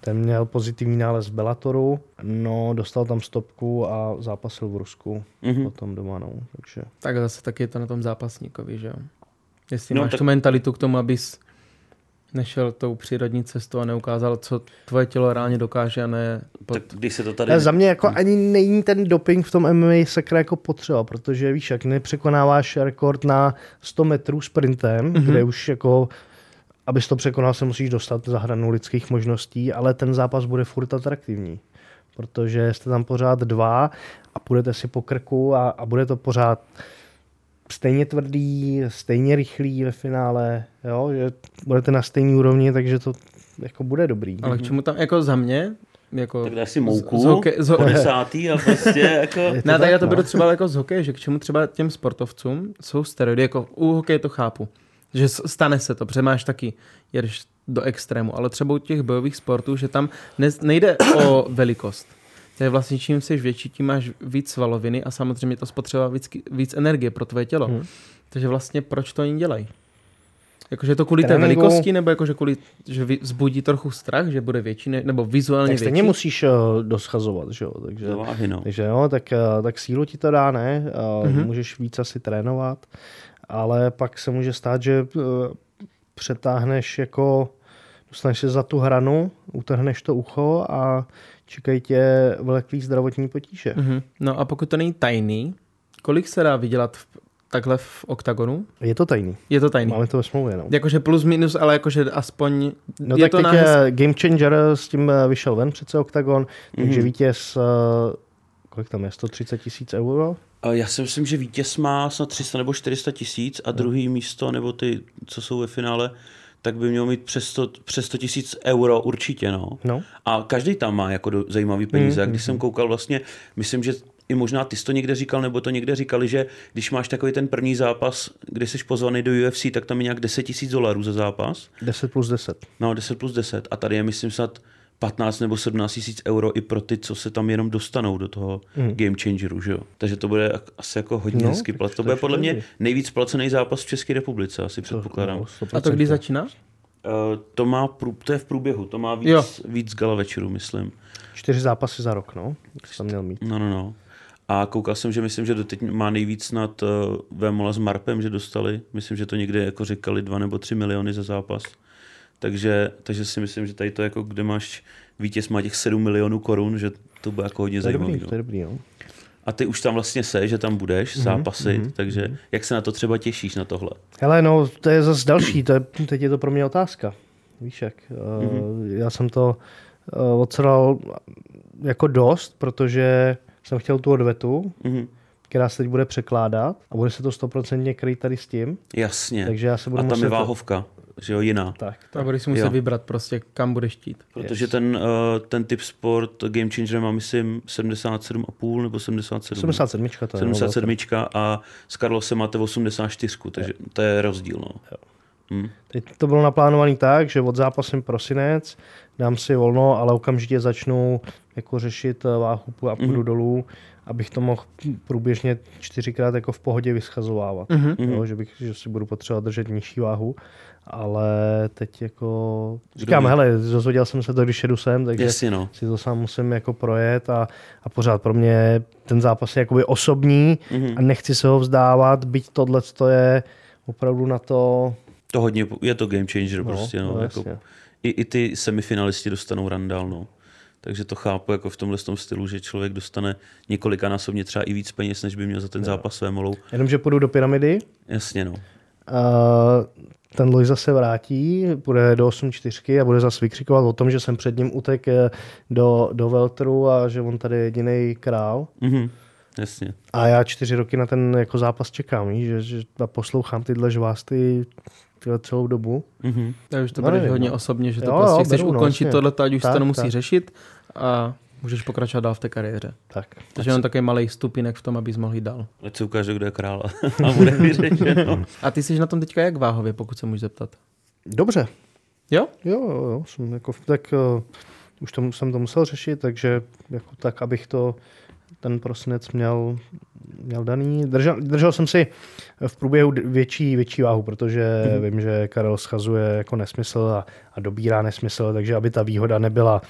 Ten měl pozitivní nález v Bellatoru, no dostal tam stopku a zápasil v Rusku mm-hmm. potom doma. No, takže. Tak zase taky je to na tom zápasníkovi, že jo? Jestli no, máš tak... tu mentalitu k tomu, abys nešel tou přírodní cestou a neukázal, co tvoje tělo reálně dokáže a ne... Pod... Tak když se to tady... za mě jako ani není ten doping v tom MMA sekre jako potřeba, protože víš, jak nepřekonáváš rekord na 100 metrů sprintem, mm-hmm. kde už jako abys to překonal, se musíš dostat za hranu lidských možností, ale ten zápas bude furt atraktivní, protože jste tam pořád dva a půjdete si po krku a, a bude to pořád stejně tvrdý, stejně rychlý ve finále, jo, že budete na stejný úrovni, takže to jako bude dobrý. Ale k čemu tam, jako za mě, jako tak dáš si mouku, z, z hoke, z, ho- desátý a prostě jako... ne, tak já to no. beru třeba jako z hokeje, že k čemu třeba těm sportovcům jsou steroidy, jako u hokeje to chápu, že stane se to, protože máš taky, jedeš do extrému, ale třeba u těch bojových sportů, že tam ne, nejde o velikost, to je vlastně čím jsi větší, tím máš víc svaloviny a samozřejmě to spotřeba víc, víc energie pro tvoje tělo. Hmm. Takže vlastně proč to oni dělají? Jakože je to kvůli té Tréninku- velikosti, nebo jakože kvůli, že vzbudí trochu strach, že bude větší, ne- nebo vizuálně Tak větší? stejně musíš uh, doschazovat, že jo, takže... Do váhy, no. Takže jo, tak, eh, tak sílu ti to dá, ne? Uh, Mhm. Můžeš víc asi trénovat, ale pak se může stát, že uh, přetáhneš jako, dostaneš se za tu hranu, utrhneš to ucho a čekají tě vleklý zdravotní potíže. Mhm. No a pokud to není tajný, kolik se dá vydělat v, takhle v oktagonu? Je to tajný. Je to tajný. Máme to ve smlouvě, no. Jakože plus minus, ale jakože aspoň No je tak to teď je Game Changer s tím eh, vyšel ven přece Octagon, takže Mhm. vítěz, eh, kolik tam je, 130 tisíc euro? A Já si myslím, že vítěz má snad 300 nebo 400 tisíc a druhý místo, nebo ty, co jsou ve finále, tak by měl mít přes 100, přes 100 tisíc euro určitě, no. No. A každý tam má jako do, zajímavý peníze. Mm, A když jsem koukal vlastně, myslím, že i možná ty jsi to někde říkal, nebo to někde říkali, že když máš takový ten první zápas, kdy jsi pozvaný do UFC, tak tam je nějak 10 tisíc dolarů za zápas. 10 plus 10. No, 10 plus 10. A tady je, myslím, snad 15 nebo 17 tisíc euro i pro ty, co se tam jenom dostanou do toho Mm. game changeru, že jo. Takže to bude asi jako hodně No, hezky plat. to To bude podle mě nejvíc placený zápas v České republice, asi předpokládám. No, A to kdy 100%. začíná? Uh, to má, prů, to je v průběhu, to má Jo. víc, víc gala večerů, myslím. Čtyři zápasy za rok, no. Jsi tam měl mít. No, no, no. A koukal jsem, že myslím, že doteď má nejvíc nad uh, Vémola s Marpem, že dostali. Myslím, že to někde jako říkali dva nebo tři miliony za zápas. Takže, takže si myslím, že tady to jako, kde máš vítěz má těch 7 milionů korun, že to bude jako hodně dobrý, no. to je dobrý, no. A ty už tam vlastně se, že tam budeš, zápasy, takže jak se na to třeba těšíš na tohle? Hele, no, to je zase další, to je, teď je to pro mě otázka. Víš jak, mm-hmm. já jsem to uh, odsral jako dost, protože jsem chtěl tu odvetu, Mhm. která se teď bude překládat a bude se to stoprocentně krýt tady s tím, Jasně. takže já se budu A tam muset... je váhovka, že jo, jiná. Tak, A tak. budeš si muset Jo. vybrat prostě, kam budeš chtít. Protože ten, uh, ten typ sport Game Changer má, myslím, 77,5 nebo 77. 77 to je. no, 77 a s Carlosem máte 84, takže to je rozdíl. No. Hm. Teď to bylo naplánované tak, že od zápasem prosinec dám si volno, ale okamžitě začnu jako řešit eh, váhu a půjdu mm-hmm. dolů, abych to mohl průběžně čtyřikrát jako v pohodě vyschazovávat. Mhm. Mm-hmm. Jo, že, bych, že si budu potřebovat držet nižší váhu, ale teď jako říkám, hele, dozvěděl jsem se to, když jedu sem, takže Jasně, no. si to sám musím jako projet a, a pořád pro mě ten zápas je jakoby osobní Mhm. a nechci se ho vzdávat, byť tohle to je opravdu na to, To hodně, je to game changer No, prostě. No, no, jako, i, I ty semifinalisti dostanou randál, no. Takže to chápu jako v tomhle tom stylu, že člověk dostane několikanásobně třeba i víc peněz, než by měl za ten zápas své molou. jenomže půjdu do pyramidy, Jasně, no. a ten Loj zase vrátí, půjde do 8-4 a bude zase vykřikovat o tom, že jsem před ním utek eh, do, do Veltru a že on tady je jediný král. Mhm. Jasně. A já čtyři roky na ten jako zápas čekám, že, že a poslouchám tyhle žvásty tyhle celou dobu. Mhm. Tak už to No, budeš nevím, hodně no. osobně, že to Jo, prostě jo, chceš beru, no, ukončit jasně. tohleto, ať už se to Tak, nemusí tak. řešit a můžeš pokračovat dál v té kariéře. Tak. Takže jenom takový malý stupinek v tom, abys mohl jít dál. Ať se ukáže, kdo je král a bude vyřešeno. A ty jsi na tom teďka jak váhově, pokud se můžu zeptat? Dobře. Jo? Jo, jo, jo. Jsem jako, tak uh, už to, jsem to musel řešit, takže jako tak, abych to ten prosinec měl, měl daný. Držel, držel jsem si v průběhu větší, větší váhu, protože Mhm. mm-hmm. vím, že Karel schazuje jako nesmysl a, a dobírá nesmysl, takže aby ta výhoda nebyla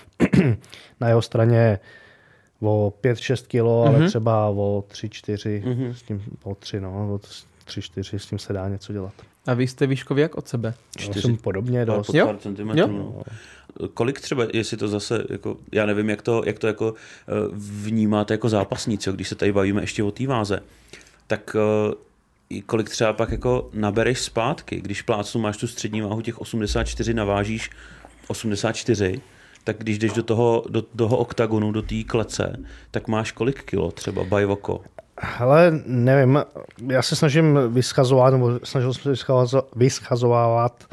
na jeho straně o 5-6 kilo, mm-hmm. ale Mhm. třeba o 3-4, Mhm. mm-hmm. s tím, o 3, no, o 3-4, s tím se dá něco dělat. A vy jste výškový jak od sebe? Já Čtyři. jsem podobně dost. pod Jo? Jo? no. Kolik třeba, jestli to zase, jako, já nevím, jak to, jak to jako eh, vnímáte jako zápasníci, když se tady bavíme ještě o té váze, tak eh, kolik třeba pak jako nabereš zpátky, když plácnu máš tu střední váhu těch 84, navážíš 84, tak když jdeš do toho, do toho oktagonu, do té klece, tak máš kolik kilo třeba bajvoko? Hele, nevím, já se snažím vyschazovat, nebo snažil jsem se vyschazo- vyschazovávat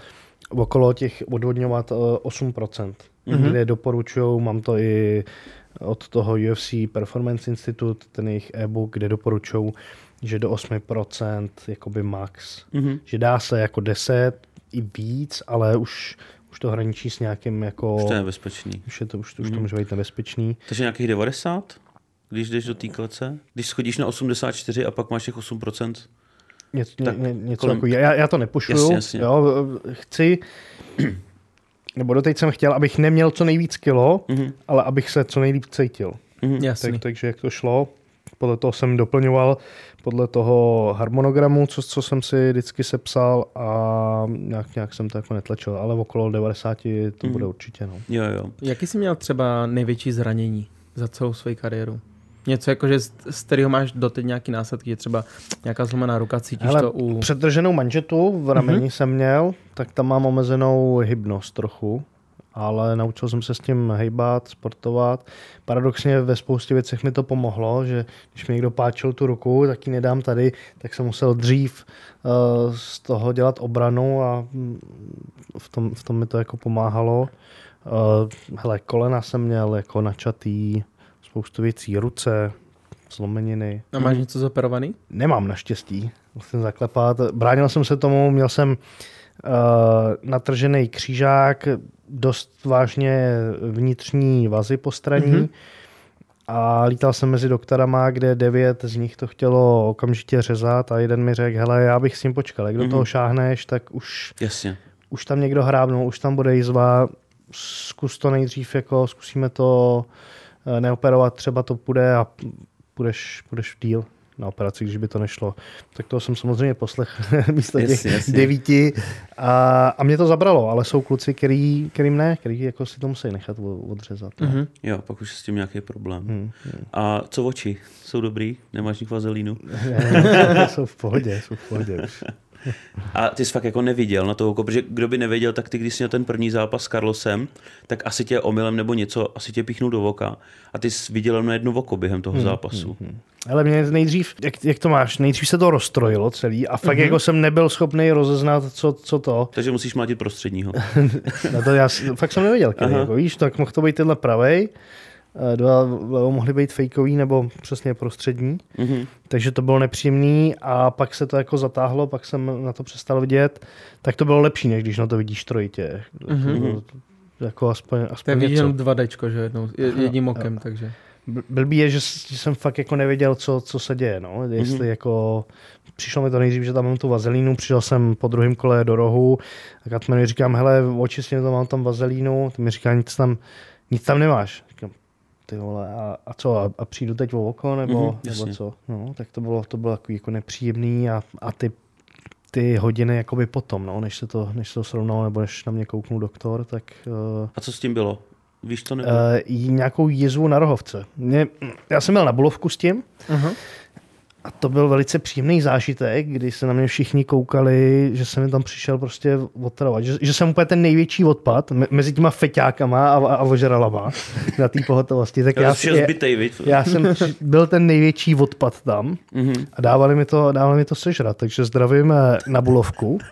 okolo těch odvodňovat eh, 8%, mm-hmm. kde doporučují, mám to i od toho UFC Performance Institute, ten jejich e-book, kde doporučují, že do 8% jakoby max. Mhm. Že dá se jako 10 i víc, ale už, už to hraničí s nějakým jako... Už to je nebezpečný. už, je to, už, už to může být nebezpečný. Takže nějakých 90, když jdeš do té klece? Když schodíš na 84 a pak máš těch 8%? Něco, tak ně, něco kolem... jako, já, já to nepušuju. Jasně, jasně. Jo, chci, nebo doteď jsem chtěl, abych neměl co nejvíc kilo, mm-hmm. ale abych se co nejlíp cítil. Mm-hmm. Jasný. Tak, takže jak to šlo, podle toho jsem doplňoval, podle toho harmonogramu, co, co jsem si vždycky sepsal a nějak, nějak jsem to jako netlačil, ale okolo 90 to mm-hmm. bude určitě. No. Jo, jo. Jaký jsi měl třeba největší zranění za celou svou kariéru? Něco jako, že z, z kterého máš doteď nějaký následky, je třeba nějaká zlomená ruka, cítíš Ale to u... Předrženou manžetu v rameni mm-hmm. jsem měl, tak tam mám omezenou hybnost trochu, ale naučil jsem se s tím hejbat, sportovat. Paradoxně ve spoustě věcech mi to pomohlo, že když mi někdo páčil tu ruku, tak ji nedám tady, tak jsem musel dřív uh, z toho dělat obranu a mm, v tom, v tom mi to jako pomáhalo. Uh, hele, kolena jsem měl jako načatý, spoustu věcí, ruce, zlomeniny. A máš něco zoperovaný? Nemám naštěstí, musím zaklepat. Bránil jsem se tomu, měl jsem uh, natržený křížák, dost vážně vnitřní vazy postraní mm-hmm. a lítal jsem mezi doktorama, kde devět z nich to chtělo okamžitě řezat a jeden mi řekl, hele, já bych s tím počkal, jak do mm-hmm. toho šáhneš, tak už, Jasně. už tam někdo hrábnul, už tam bude jizva, zkus to nejdřív, jako zkusíme to neoperovat, třeba to půjde a půjdeš, půjdeš v díl na operaci, když by to nešlo. Tak to jsem samozřejmě poslech místo těch yes, yes, devíti a, a mě to zabralo, ale jsou kluci, který, kterým ne, který jako si to musí nechat odřezat. Mm-hmm. Jo, pak už je s tím nějaký problém. Mm, hmm A co oči? Jsou dobrý? Nemáš nich vazelínu? jsou v pohodě, jsou v pohodě už. A ty jsi fakt jako neviděl na to oko, protože kdo by nevěděl, tak ty, když jsi měl ten první zápas s Carlosem, tak asi tě omylem nebo něco, asi tě píchnul do oka a ty jsi viděl na jedno oko během toho hmm, zápasu. Hmm, hmm. Ale mě nejdřív, jak, jak to máš, nejdřív se to rozstrojilo celý a fakt mm-hmm. jako jsem nebyl schopný rozeznat, co, co to. Takže musíš mlátit prostředního. no to já fakt jsem nevěděl, který, jako, víš, tak mohl to být tenhle pravej, dva vlevo mohly být fejkový nebo přesně prostřední. Mm-hmm. Takže to bylo nepříjemný a pak se to jako zatáhlo, pak jsem na to přestal vidět. Tak to bylo lepší, než když na to vidíš trojitě. Mm-hmm. Jako aspoň, aspoň to je viděl 2D, že jednou, jedním okem, takže. Blbý je, že jsem fakt jako nevěděl, co, co se děje. No. Jestli mm-hmm. jako přišlo mi to nejdřív, že tam mám tu vazelínu, přišel jsem po druhém kole do rohu, a Katmanovi říkám, hele, očistně to mám tam vazelínu, ty mi říká, nic tam, nic tam nemáš. Říkám, ty vole, a, a co, a, a přijdu teď o oko, nebo, mm-hmm, nebo co? No, tak to bylo, to bylo takový jako nepříjemný a, a ty, ty hodiny jakoby potom, no, než se to, než se to srovnalo, nebo než na mě kouknul doktor, tak... Uh, a co s tím bylo? Víš to nebo? Uh, nějakou jizvu na rohovce. Mě, já jsem měl na bulovku s tím, uh-huh. A to byl velice příjemný zážitek, kdy se na mě všichni koukali, že jsem tam přišel prostě odtravovat. Že, že jsem úplně ten největší odpad me, mezi těma feťákama a, a ožralama na té pohotovosti. Tak já, já, zbytej, já jsem byl ten největší odpad tam mm-hmm. a dávali mi, to, dávali mi to sežrat. Takže zdravím na Bulovku.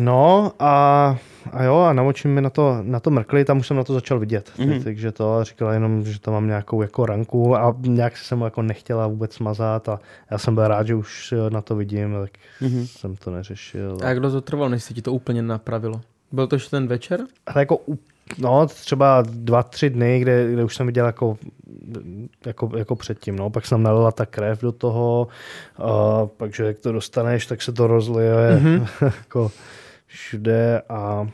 no a a jo, a na oči mi na to, na to mrkli, tam už jsem na to začal vidět. Mm-hmm. Takže to říkala jenom, že tam mám nějakou jako ranku a nějak jsem mu jako nechtěla vůbec smazat a já jsem byl rád, že už na to vidím, tak mm-hmm. jsem to neřešil. A jak dlouho to trvalo, než se ti to úplně napravilo? Byl to ten večer? Ale jako No, třeba dva, tři dny, kde, kde už jsem viděl jako, jako, jako předtím. No. Pak jsem nalila ta krev do toho, a pak, že jak to dostaneš, tak se to rozlije mm-hmm. jako všude a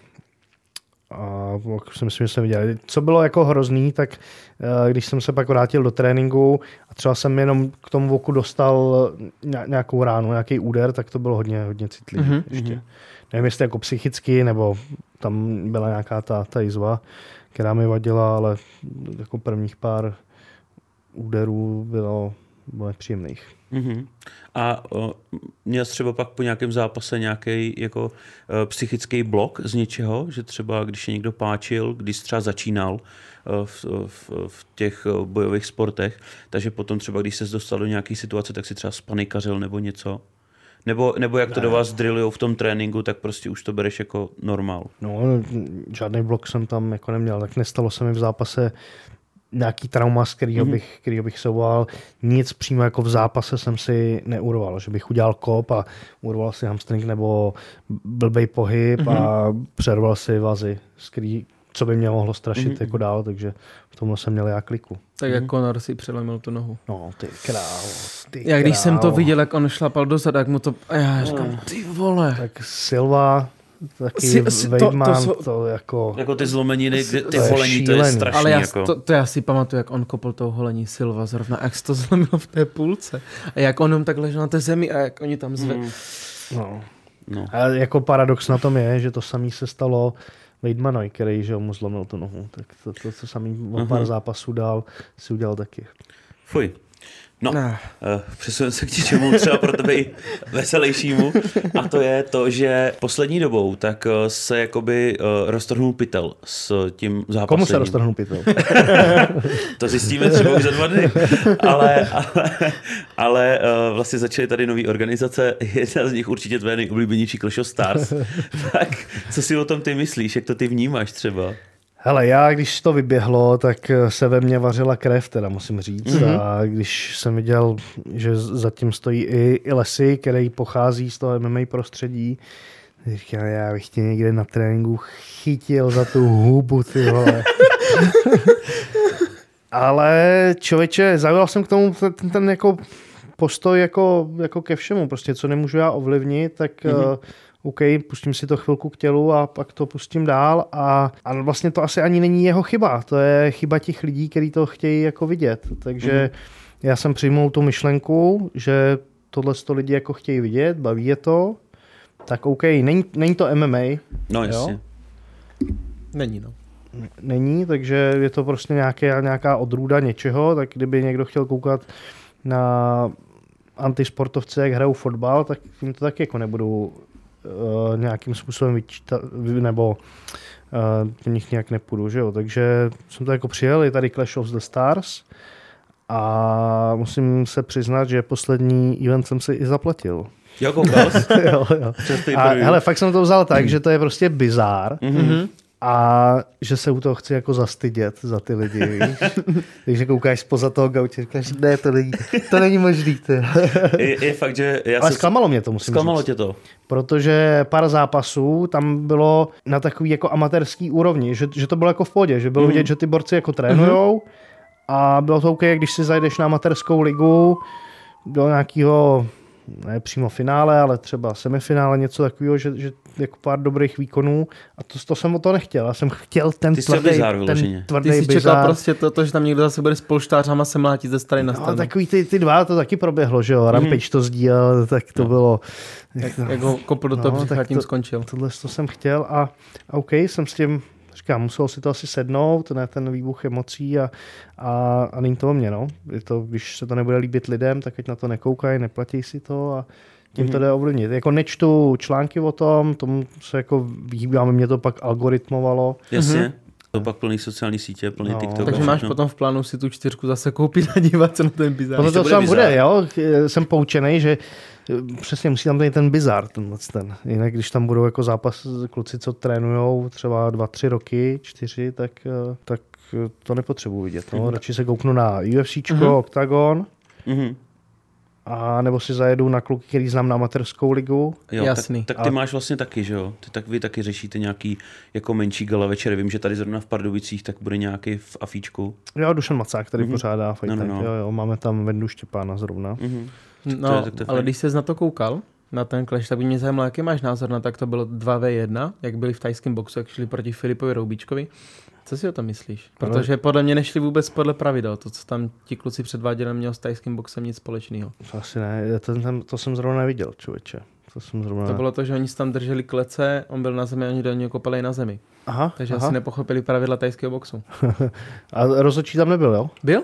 a si myslím, že. Co bylo jako hrozný, tak eh, když jsem se pak vrátil do tréninku a třeba jsem jenom k tomu oku dostal nějakou ránu, nějaký úder, tak to bylo hodně, hodně citlivý mm-hmm. ještě. Nevím, jestli jako psychicky, nebo tam byla nějaká ta, ta jizva, která mi vadila, ale jako prvních pár úderů bylo, bylo nepříjemných. Mm-hmm. A o, měl jsi třeba pak po nějakém zápase nějaký jako uh, psychický blok z něčeho, že třeba když je někdo páčil, když třeba začínal uh, v, v, v těch uh, bojových sportech, takže potom třeba když se dostal do nějaké situace, tak si třeba spanikařil nebo něco? Nebo, nebo jak to ne. do vás drillujou v tom tréninku, tak prostě už to bereš jako normál? No, žádný blok jsem tam jako neměl, tak nestalo se mi v zápase nějaký trauma, z kterého mm-hmm. bych, kterýho bych se obával. Nic přímo jako v zápase jsem si neurval, že bych udělal kop a urval si hamstring nebo blbej pohyb mm-hmm. a přerval si vazy, z který co by mě mohlo strašit mm-hmm. jako dál, takže v tomhle jsem měl já kliku. Tak jak Conor si přelomil tu nohu. No, ty krávo, ty Já když jsem to viděl, jak on šlapal dozad, jak mu to... A já říkám, ty vole. Tak Silva, taky Si- si- to- to jsou- to, jako... Jako ty zlomeniny, kdy, ty To je holení, to je strašný. Ale já, jako. to, to, já si pamatuju, jak on kopl tou holení Silva zrovna, jak se to zlomilo v té půlce. A jak on jenom tak ležel na té zemi a jak oni tam zve... Mm. No. No. A jako paradox na tom je, že to samý se stalo Weidmanovi, který že mu zlomil tu nohu. Tak to, to, to samý o pár Mhm. zápasů dál si udělal taky. Fuj. No, Ne. uh, přesuneme se k něčemu třeba pro tebe i veselějšímu a to je to, že poslední dobou tak eh, se jakoby uh, roztrhnul pytel s tím zápasením. Komu se roztrhnul pytel? To zjistíme třeba už za dva dny. Ale, ale, ale uh, vlastně začaly tady nové organizace, jedna z nich určitě tvoje nejoblíbenější Clash of Stars. tak co si o tom ty myslíš, jak to ty vnímáš třeba? Hele, já když to vyběhlo, tak eh, se ve mně vařila krev, teda musím říct. Mhm. Mm-hmm. A když jsem viděl, že zatím stojí i, i Lesy, který pochází z toho MMA prostředí, říkám, já bych tě někde na tréninku chytil za tu hubu, ty vole. Ale člověče, zaujal jsem k tomu ten, ten jako postoj jako, jako ke všemu, prostě co nemůžu já ovlivnit, tak mm-hmm. OK, pustím si to chvilku k tělu a pak to pustím dál a, a vlastně to asi ani není jeho chyba, to je chyba těch lidí, kteří to chtějí jako vidět, takže mm-hmm. já jsem přijmul tu myšlenku, že tohle to lidi jako chtějí vidět, baví je to, tak OK, není, není to MMA, No jasně. Není, no. není, takže je to prostě nějaké, nějaká odrůda něčeho, tak kdyby někdo chtěl koukat na antisportovce, jak hrajou fotbal, tak jim to taky jako nebudou uh, nějakým způsobem vyčítat, vy- nebo uh, v nich nějak nepůjdu, že jo. Takže jsem to jako přijel, je tady Clash of the Stars a musím se přiznat, že poslední event jsem si i zaplatil. Jo, koukal jsi? jo, jo. Přes A hele, fakt jsem to vzal tak, že to je prostě bizár Mm-hmm. A že se u toho chci jako zastydět za ty lidi? Takže koukáš spoza toho gauče, říkáš, ne, to není, to není možný, ty. je, je fakt, že já Ale se... zklamalo mě to, musím Zklamalo říct. tě to. Protože pár zápasů tam bylo na takový jako amatérský úrovni, že, že to bylo jako v pohodě, že bylo Mhm. vidět, že ty borci jako trénujou a bylo to OK, když si zajdeš na amatérskou ligu do nějakého ne přímo finále, ale třeba semifinále, něco takového, že, že jako pár dobrých výkonů a to, to jsem o to nechtěl. Já jsem chtěl ten Ty tvrdý, bizár ten tvrdý Ty jsi čekal bizár. prostě to, to, že tam někdo zase bude s polštářama se mlátit ze strany na No, stranu. takový ty, ty dva, to taky proběhlo, že jo, Rampage to sdílel, tak to No. bylo... Jak, jak ho kopl do No, toho tak tím to- skončil. Tohle to jsem chtěl a, a OK, jsem s tím, říkám, musel si to asi sednout, ne ten výbuch emocí a, a, a není to o mě, no. Je to, když se to nebude líbit lidem, tak ať na to nekoukají, neplatí si to a tím to jde ovlivnit. Jako nečtu články o tom, tomu se jako vyhýbám, mě to pak algoritmovalo. Jasně. To pak plný sociální sítě, plný No. TikTok. Takže máš všechno. potom v plánu si tu čtyřku zase koupit a dívat se na ten bizar. Podle to co tam bude, jo, jsem poučený, že eh, přesně musí tam být ten bizar, tenhle ten. Jinak, když tam budou jako zápas kluci, co trénujou třeba dva, tři roky, čtyři, tak, eh, tak eh, to nepotřebuji vidět. No. Radši se kouknu na UFCčko, Mhm. Octagon, Mhm. A nebo si zajedu na kluky, který znám na amatérskou ligu. Jo, Jasný. Tak, tak ty A- máš vlastně taky, že jo? Ty, tak vy taky řešíte nějaký jako menší gala večer. Vím, že tady zrovna v Pardubicích tak bude nějaký v Afíčku. Jo, Dušan Macák, který Mhm. mm-hmm. pořádá fight No, no, no. Jo, jo, máme tam Vendu Štěpána zrovna. Mhm. To No, je- tak to je ale fajn. když jsi na to koukal, na ten clash, tak by mě zajímalo, jaký máš názor na tak to bylo 2v1, jak byli v tajském boxu, jak šli proti Filipovi Roubíčkovi. Co si o tom myslíš? Protože podle mě nešli vůbec podle pravidel. To, co tam ti kluci předváděli, nemělo s tajským boxem nic společného. To asi ne, to, to, to jsem zrovna neviděl, člověče. To jsem zrovna... To bylo to, že oni tam drželi klece, on byl na zemi a oni do něho kopali na zemi. Aha, Takže aha. asi nepochopili pravidla tajského boxu. A rozhodčí tam nebyl, jo? Byl?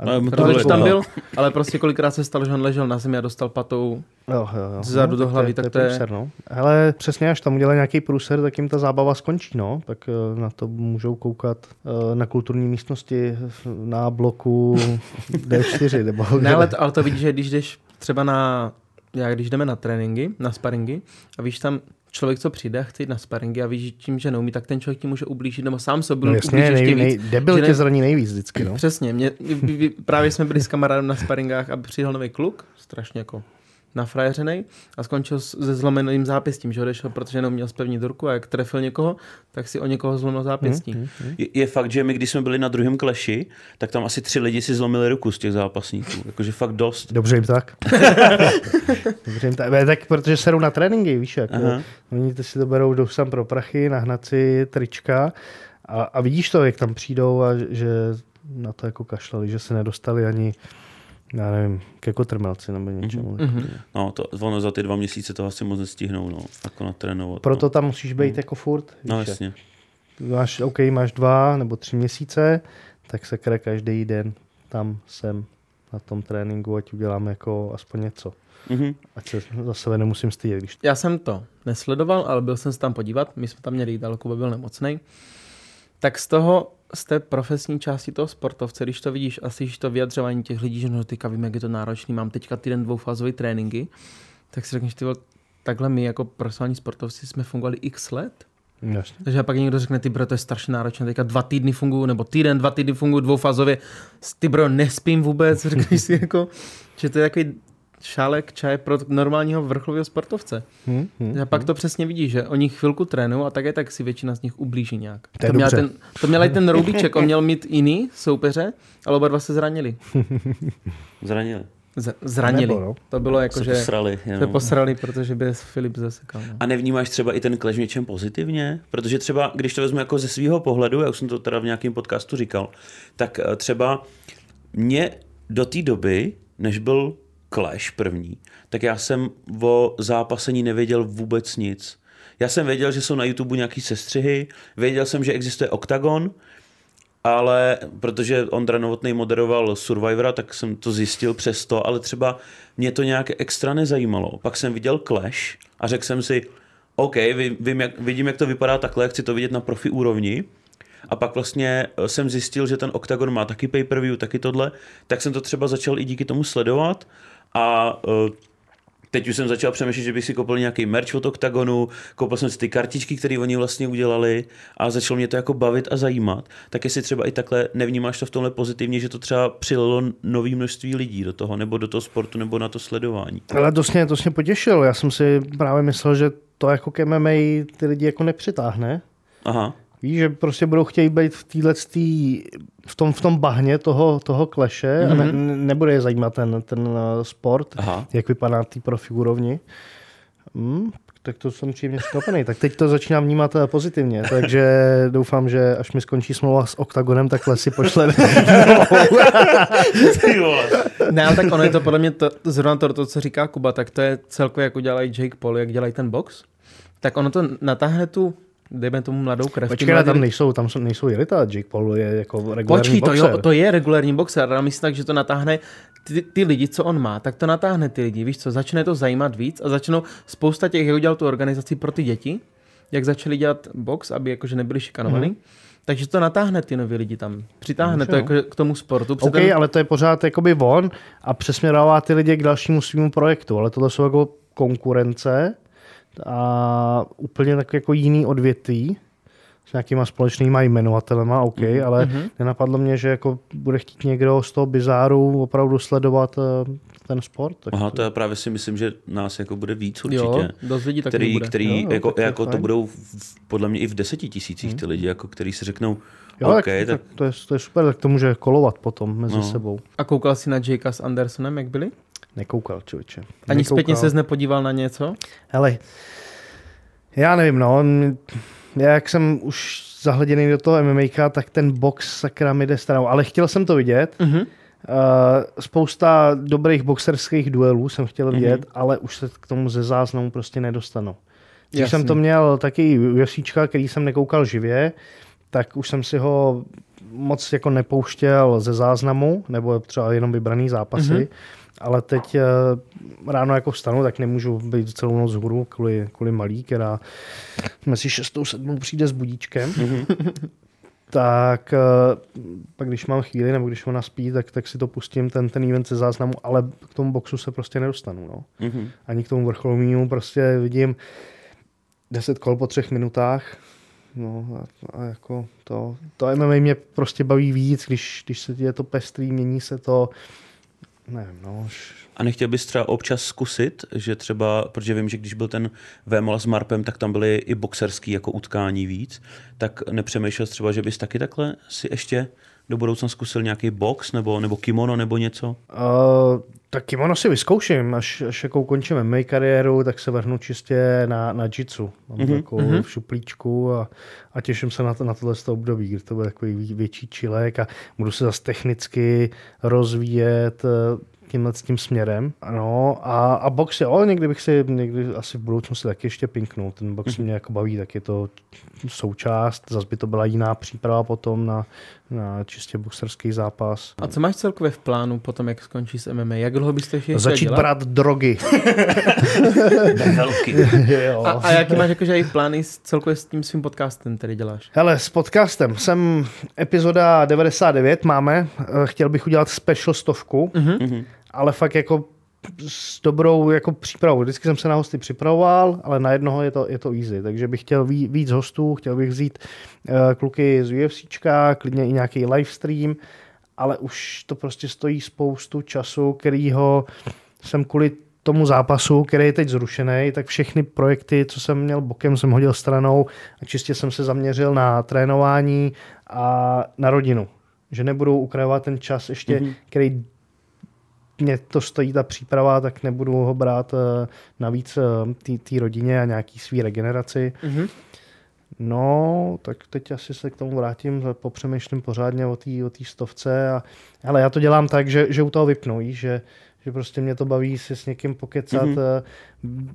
Ale mu to bylo tam byl, ale prostě kolikrát se stalo, že on ležel na zemi a dostal patou. Jo, jo, jo. Zezadu do tak hlavy, tak to je- průser, no. Hele, přesně, až tam udělají nějaký průser, tak jim ta zábava skončí, no. Tak eh, na to můžou koukat eh, na kulturní místnosti na bloku D4, nebo... Ne, ale, to, ale to vidíš, že když jdeš třeba na, já když jdeme na tréninky, na sparingy a víš tam člověk, co přijde chce jít na sparingy a víš, že tím, že neumí, tak ten člověk ti může ublížit, nebo sám sobě No jasně, ublíží ještě nej, nej, víc. debil tě ne- zraní nejvíc vždycky, no. Přesně, mě, právě jsme byli s kamarádem na sparingách a přijel nový kluk, strašně jako nafrajeřenej a skončil se zlomeným zápěstím, že odešel, protože jenom měl spevnit ruku a jak trefil někoho, tak si o někoho zlomil zápěstí. Hmm, hmm, je, je, fakt, že my, když jsme byli na druhém kleši, tak tam asi tři lidi si zlomili ruku z těch zápasníků. Jakože fakt dost. Dobře jim tak. Dobře jim tak. tak protože se jdou na tréninky, víš, jak. Oni si to berou, jdou sem pro prachy, nahnat si trička a, a vidíš to, jak tam přijdou a že na to jako kašlali, že se nedostali ani já nevím, ke kotrmelci nebo něčemu. Mm-hmm. No, to, ono za ty dva měsíce to asi moc nestihnou, no, jako natrénovat. Proto no. tam musíš být mm. jako furt. No, víš, jasně. Máš, OK, máš dva nebo tři měsíce, tak se kre každý den tam jsem na tom tréninku, ať udělám jako aspoň něco. Mm-hmm. Ať se za sebe nemusím stydět. Když... Já jsem to nesledoval, ale byl jsem se tam podívat. My jsme tam měli jídalo, Kuba byl nemocný. Tak z toho z té profesní části toho sportovce, když to vidíš a slyšíš to vyjadřování těch lidí, že no teďka vím, jak je to náročný, mám teďka týden dvoufázový tréninky, tak si řekneš, ty takhle my jako profesionální sportovci jsme fungovali x let. Jasně. Takže pak někdo řekne, ty bro, to je strašně náročné, teďka dva týdny fungují, nebo týden, dva týdny fungují dvoufázově, ty bro, nespím vůbec, řekneš si jako, že to je takový šálek čaje pro normálního vrcholového sportovce. Hmm, hmm, a pak hmm. to přesně vidí, že oni chvilku trénují a také tak si většina z nich ublíží nějak. To, to, měl ten, to měl i ten Roubíček, on měl mít jiný soupeře, ale oba dva se zranili. zranili. Z, zranili. Nebo, no. To bylo jako, se že posrali, se posrali, protože by Filip zasekal. No. A nevnímáš třeba i ten klež něčem pozitivně? Protože třeba, když to vezmu jako ze svého pohledu, já už jsem to teda v nějakém podcastu říkal, tak eh, třeba mě do té doby, než byl Clash první, tak já jsem o zápasení nevěděl vůbec nic. Já jsem věděl, že jsou na YouTube nějaký sestřihy, věděl jsem, že existuje Octagon, ale protože Ondra Novotný moderoval Survivora, tak jsem to zjistil přesto, ale třeba mě to nějak extra nezajímalo. Pak jsem viděl Clash a řekl jsem si, OK, vím, jak, vidím, jak to vypadá takhle, chci to vidět na profi úrovni. A pak vlastně jsem zjistil, že ten Octagon má taky pay-per-view, taky tohle, tak jsem to třeba začal i díky tomu sledovat a uh, teď už jsem začal přemýšlet, že bych si koupil nějaký merch od Octagonu, koupil jsem si ty kartičky, které oni vlastně udělali a začalo mě to jako bavit a zajímat. Tak jestli třeba i takhle nevnímáš to v tomhle pozitivně, že to třeba přililo nový množství lidí do toho, nebo do toho sportu, nebo na to sledování. Ale to mě, to mě potěšilo. Já jsem si právě myslel, že to jako ke MMA ty lidi jako nepřitáhne. Aha. Víš, že prostě budou chtějí být v téhle v tom, v tom bahně toho, toho kleše mm-hmm. a ne, mhm. nebude je zajímat ten, ten eh, sport, Aha. jak vypadá na té profi úrovni. Hmm, tak to jsem příjemně překvapený. Tak teď to začínám vnímat eh, pozitivně, takže doufám, že až mi skončí smlouva s OKTAGONem, tak lesy pošle. ne, tak ono je to podle mě to, zrovna to, to, co říká Kuba, tak to je celkově, jako dělají Jake Paul, jak dělají ten box. Tak ono to natáhne tu dejme tomu mladou krev. Počkej, tam nejsou, tam jsou, nejsou jelita, Jake Paul je jako regulární Počkej, boxer. to, jo, to je regulární boxer, ale myslím tak, že to natáhne ty, ty, lidi, co on má, tak to natáhne ty lidi, víš co, začne to zajímat víc a začnou spousta těch, jak udělal tu organizaci pro ty děti, jak začali dělat box, aby jakože nebyli šikanovaní, mm-hmm. Takže to natáhne ty nový lidi tam. Přitáhne Může, to jako k tomu sportu. OK, ten... ale to je pořád jakoby on a přesměrová ty lidi k dalšímu svýmu projektu. Ale tohle jsou jako konkurence a úplně tak jako jiný odvětví s nějakýma společnýma jmenovatelema, OK, mm-hmm. ale mm-hmm. nenapadlo mě, že jako bude chtít někdo z toho bizáru opravdu sledovat uh, ten sport. Tak Aha, to já právě si myslím, že nás jako bude víc určitě. Jo, dost lidí který, bude. který jo, jako, jako to budou v, podle mě i v deseti tisících mm. ty lidi, jako, který si řeknou, Jo, OK, tak, tak... tak to, je, to je super, tak to může kolovat potom mezi no. sebou. A koukal jsi na Jakea s Andersonem, jak byli? Nekoukal, člověče. Ani Nekoukal. zpětně ses nepodíval na něco? Hele, já nevím, no. Já jak jsem už zahleděný do toho MMA, tak ten box sakra mi jde stranou. Ale chtěl jsem to vidět. Mm-hmm. Uh, spousta dobrých boxerských duelů jsem chtěl vidět, mm-hmm. ale už se k tomu ze záznamu prostě nedostanu. Když Jasný. jsem to měl taky UFCčka, který jsem nekoukal živě, tak už jsem si ho moc jako nepouštěl ze záznamu, nebo třeba jenom vybraný zápasy. Mm-hmm ale teď eh, ráno jako vstanu, tak nemůžu být celou noc hůru kvůli, kvůli malý, která mezi 6 7 přijde s budíčkem. Mm-hmm. tak eh, pak když mám chvíli, nebo když ona spí, tak, tak si to pustím, ten, ten event ze záznamu, ale k tomu boxu se prostě nedostanu. No. Mm-hmm. Ani k tomu vrcholovému prostě vidím 10 kol po třech minutách, No a, a jako to, to MMA mě prostě baví víc, když, když se je to pestrý, mění se to, nevím, no. A nechtěl bys třeba občas zkusit, že třeba, protože vím, že když byl ten VML s Marpem, tak tam byly i boxerský jako utkání víc, tak nepřemýšlel třeba, že bys taky takhle si ještě do budoucna zkusil nějaký box nebo, nebo kimono nebo něco? Uh, tak kimono si vyzkouším, až, až jako ukončím MMA kariéru, tak se vrhnu čistě na, na jitsu. Mám mm-hmm. jako mm-hmm. v šuplíčku a, a těším se na, to, na tohle období, kdy to bude takový větší čilek a budu se zase technicky rozvíjet tímhle tím směrem. Ano, a, a box jo, někdy bych si, někdy asi v budoucnosti taky ještě pinknul. Ten box mm-hmm. mě jako baví, tak je to součást. Zase by to byla jiná příprava potom na, na čistě boxerský zápas. A co máš celkově v plánu potom, jak skončí s MMA? Jak dlouho byste ještě Začít dělat? brát drogy. Velký. a, a jaký máš jakože i plány celkově s tím svým podcastem, který děláš? Hele, s podcastem jsem epizoda 99 máme. Eh, chtěl bych udělat special stovku. Mm-hmm ale fakt jako s dobrou jako přípravou. Vždycky jsem se na hosty připravoval, ale na jednoho je to, je to easy. Takže bych chtěl víc hostů, chtěl bych vzít uh, kluky z UFCčka, klidně i nějaký livestream, ale už to prostě stojí spoustu času, kterýho jsem kvůli tomu zápasu, který je teď zrušený, tak všechny projekty, co jsem měl bokem, jsem hodil stranou a čistě jsem se zaměřil na trénování a na rodinu. Že nebudu ukrajovat ten čas ještě, mm-hmm. který mě to stojí ta příprava, tak nebudu ho brát uh, navíc uh, té rodině a nějaký svý regeneraci. Mm-hmm. No, tak teď asi se k tomu vrátím, popřemýšlím pořádně o té o stovce. A, ale já to dělám tak, že, že u toho vypnu, že, že prostě mě to baví si s někým pokecat. Mm-hmm.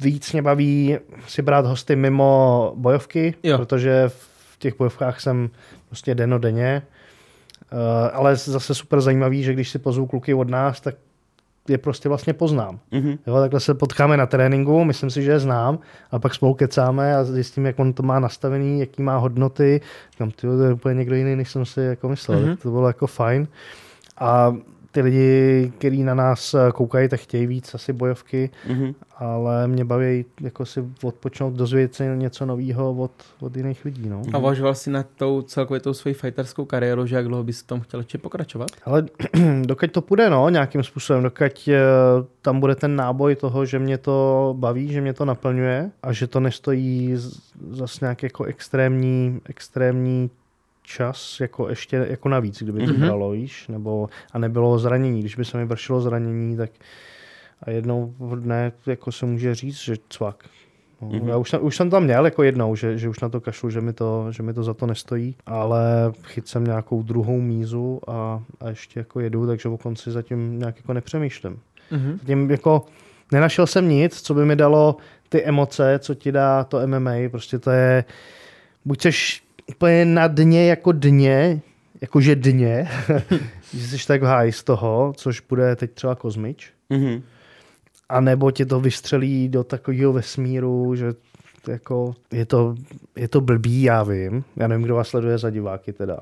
Víc mě baví si brát hosty mimo bojovky, jo. protože v těch bojovkách jsem prostě denodenně. Uh, ale zase super zajímavý, že když si pozvu kluky od nás, tak je prostě vlastně poznám. Mm-hmm. Jo, takhle se potkáme na tréninku, myslím si, že je znám, a pak spolu kecáme a zjistím, jak on to má nastavený, jaký má hodnoty. Tam, to je úplně někdo jiný, než jsem si jako myslel. Mm-hmm. To bylo jako fajn. A ty lidi, kteří na nás eh, koukají, tak chtějí víc asi bojovky, mm-hmm. ale mě baví jako si odpočnout, dozvědět se něco nového od, od jiných lidí. No. A uvažoval jsi na tou celkově tou svoji fighterskou kariéru, že jak dlouho bys v tom chtěl ještě pokračovat? Ale dokud to půjde, no, nějakým způsobem, dokud uh, tam bude ten náboj toho, že mě to baví, že mě to naplňuje a že to nestojí zase nějak jako extrémní, extrémní čas jako ještě jako navíc, kdyby to mm-hmm. víš, nebo a nebylo zranění. Když by se mi vršilo zranění, tak a jednou v dne jako se může říct, že cvak. No, mm-hmm. Já už jsem, už jsem tam měl jako jednou, že, že už na to kašlu, že mi to, že mi to za to nestojí, ale chyt jsem nějakou druhou mízu a, a ještě jako jedu, takže o konci zatím nějak jako nepřemýšlím. Mm-hmm. Zatím jako nenašel jsem nic, co by mi dalo ty emoce, co ti dá to MMA, prostě to je, buď seš úplně na dně jako dně, jakože dně, že jsi tak háj z toho, což bude teď třeba Kozmič. Mm-hmm. A nebo ti to vystřelí do takového vesmíru, že jako, je, to, je to blbý, já vím. Já nevím, kdo vás sleduje za diváky teda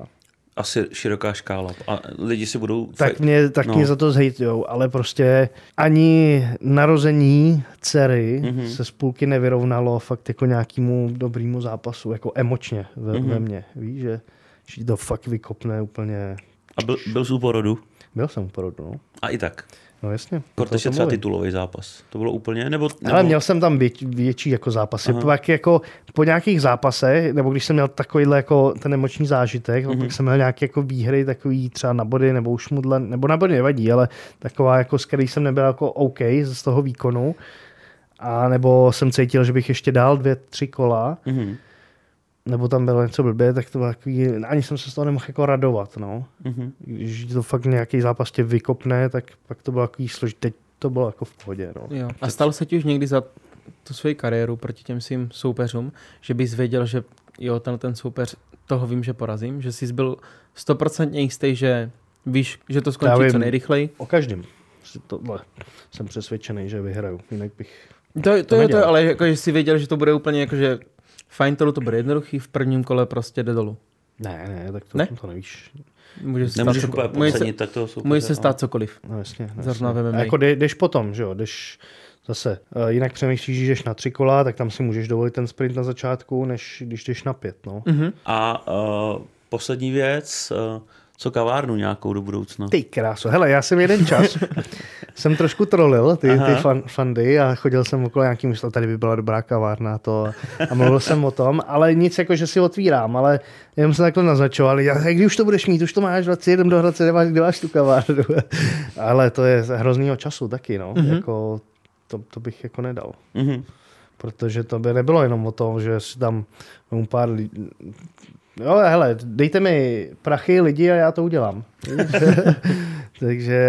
asi široká škála a lidi si budou... Tak mě, tak no. mě za to zhejtujou, ale prostě ani narození dcery mm-hmm. se z půlky nevyrovnalo fakt jako nějakému dobrému zápasu, jako emočně ve, mm-hmm. ve mně, víš, že, že to fakt vykopne úplně... A byl, byl jsi u porodu? Byl jsem u porodu, no. A i tak? No jasně. Je třeba titulový zápas. To bylo úplně, nebo... nebo... Ale měl jsem tam vět, větší jako zápasy. Aha. Pak jako po nějakých zápasech, nebo když jsem měl takovýhle jako ten emoční zážitek, mm-hmm. pak jsem měl nějaké jako výhry, takový třeba na body, nebo už mudle, nebo na body nevadí, ale taková jako, s který jsem nebyl jako OK z toho výkonu. A nebo jsem cítil, že bych ještě dal dvě, tři kola. Mm-hmm nebo tam bylo něco blbě, tak to bylo takový, ani jsem se z toho nemohl jako radovat, no. Mm-hmm. Když to fakt nějaký zápas tě vykopne, tak pak to bylo takový složitý, teď to bylo jako v pohodě, no. Jo. A stalo se ti už někdy za tu svoji kariéru proti těm svým soupeřům, že bys věděl, že jo, ten, ten soupeř, toho vím, že porazím, že jsi byl stoprocentně jistý, že víš, že to skončí vím, co nejrychleji? O každém. Tohle jsem přesvědčený, že vyhraju, jinak bych to, to, to, je to, ale jako, že jsi věděl, že to bude úplně jako, že Fajn to bude jednoduchý, v prvním kole prostě jde dolů. Ne, ne, tak to, ne? to nevíš. Může se Nemůžeš úplně podcenit, tak to super. Může se stát cokoliv. No jasně. No, Zrovna jasně. A jako jdeš potom, že jo, jdeš zase, uh, jinak přemýšlíš, že jdeš na tři kola, tak tam si můžeš dovolit ten sprint na začátku, než když jdeš na pět, no. Uh-huh. A uh, poslední věc, uh, co kavárnu nějakou do budoucna? Ty kráso, hele, já jsem jeden čas, jsem trošku trolil ty, ty fan, fandy a chodil jsem okolo nějakým, myslel, tady by byla dobrá kavárna to a mluvil jsem o tom, ale nic jako, že si otvírám, ale jenom se takhle naznačoval, já, kdy už to budeš mít, už to máš 21 do Hradce, nemáš, kdy máš tu kavárnu. ale to je hroznýho času taky, no, mm-hmm. jako, to, to bych jako nedal. Mm-hmm protože to by nebylo jenom o tom, že si tam pár lidí, Jo, hele, dejte mi prachy lidi a já to udělám. Takže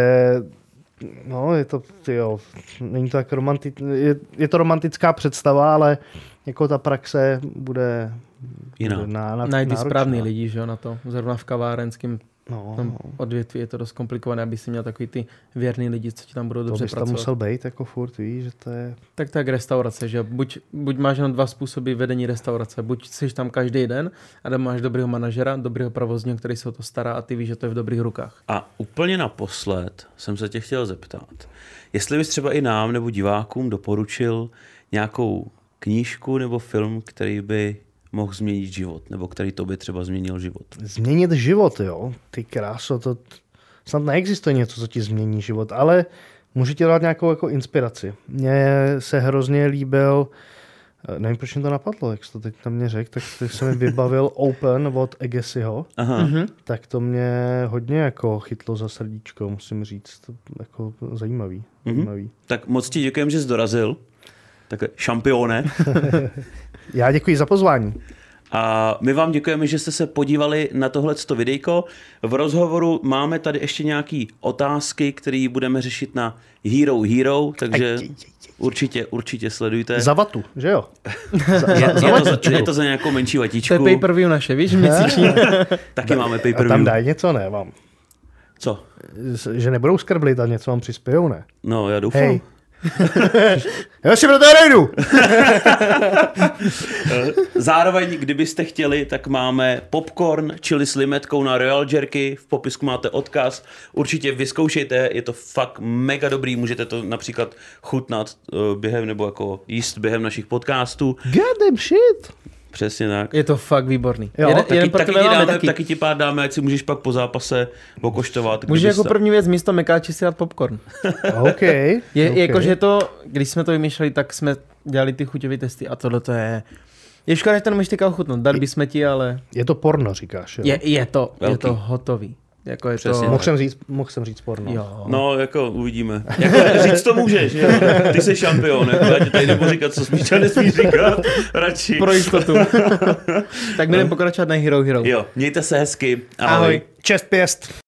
no, je to, jo, není to tak romantic, je, je, to romantická představa, ale jako ta praxe bude, Jiná. bude na, na, Najdi správný lidi, že jo, na to. Zrovna v kavárenském No, tom no. odvětví je to dost komplikované, aby si měl takový ty věrný lidi, co ti tam budou dobře to pracovat. To musel být jako furt, víš, že to je... Tak tak restaurace, že buď, buď máš jenom dva způsoby vedení restaurace, buď jsi tam každý den a tam máš dobrého manažera, dobrého provozního, který se o to stará a ty víš, že to je v dobrých rukách. A úplně naposled jsem se tě chtěl zeptat, jestli bys třeba i nám nebo divákům doporučil nějakou knížku nebo film, který by mohl změnit život, nebo který to by třeba změnil život? Změnit život, jo? Ty kráso, to snad neexistuje něco, co ti změní život, ale může ti dát nějakou jako inspiraci. Mně se hrozně líbil, eh, nevím, proč mi to napadlo, jak jsi to teď na mě řekl, tak se mi vybavil Open od Egesiho, Aha. Mhm. tak to mě hodně jako chytlo za srdíčko, musím říct, to jako zajímavý. Mhm. zajímavý. Tak moc ti děkujem, že jsi dorazil. Tak šampione. Já děkuji za pozvání. A my vám děkujeme, že jste se podívali na tohle videjko. V rozhovoru máme tady ještě nějaké otázky, které budeme řešit na Hero Hero, takže určitě, určitě sledujte. Za vatu, že jo? Za, je, za, je, to za, je to za nějakou menší vatičku. To je pay-per-view naše, víš, měsíční. Taky máme pay-per-view. A tam dají něco, ne, vám? Co? Že nebudou skrblit a něco vám přispějou, ne? No, já doufám. Hej, Já si proto nejdu. Zároveň, kdybyste chtěli, tak máme popcorn, čili s limetkou na Royal Jerky, v popisku máte odkaz, určitě vyzkoušejte, je to fakt mega dobrý, můžete to například chutnat uh, během, nebo jako jíst během našich podcastů. God damn shit. Přesně tak. Je to fakt výborný. Jo, jeden, taky, jeden taky, ti dáme, taky. taky ti pár dáme, ať si můžeš pak po zápase okoštovat. Můžeš jako první věc místo mekáči si dát popcorn. OK. Je, okay. Jakože to, když jsme to vymýšleli, tak jsme dělali ty chuťové testy a tohle to je... Je škoda, že to nemůžeš teďka ochutnout, dali bychom ti, ale... Je to porno, říkáš, jo? Je, je to, Velký. je to hotový. Jako je Přesně. To... Mohl, jsem říct, mohl jsem říct porno. Jo. No, jako uvidíme. Jako, říct to můžeš, jo. Ty jsi šampion, jako, já ti tady nebudu říkat, co smíš a nesmíš říkat, radši. Pro jistotu. tak budeme no. pokračovat na Hero Hero. Jo, mějte se hezky. Ahoj. Ahoj. Čest pěst.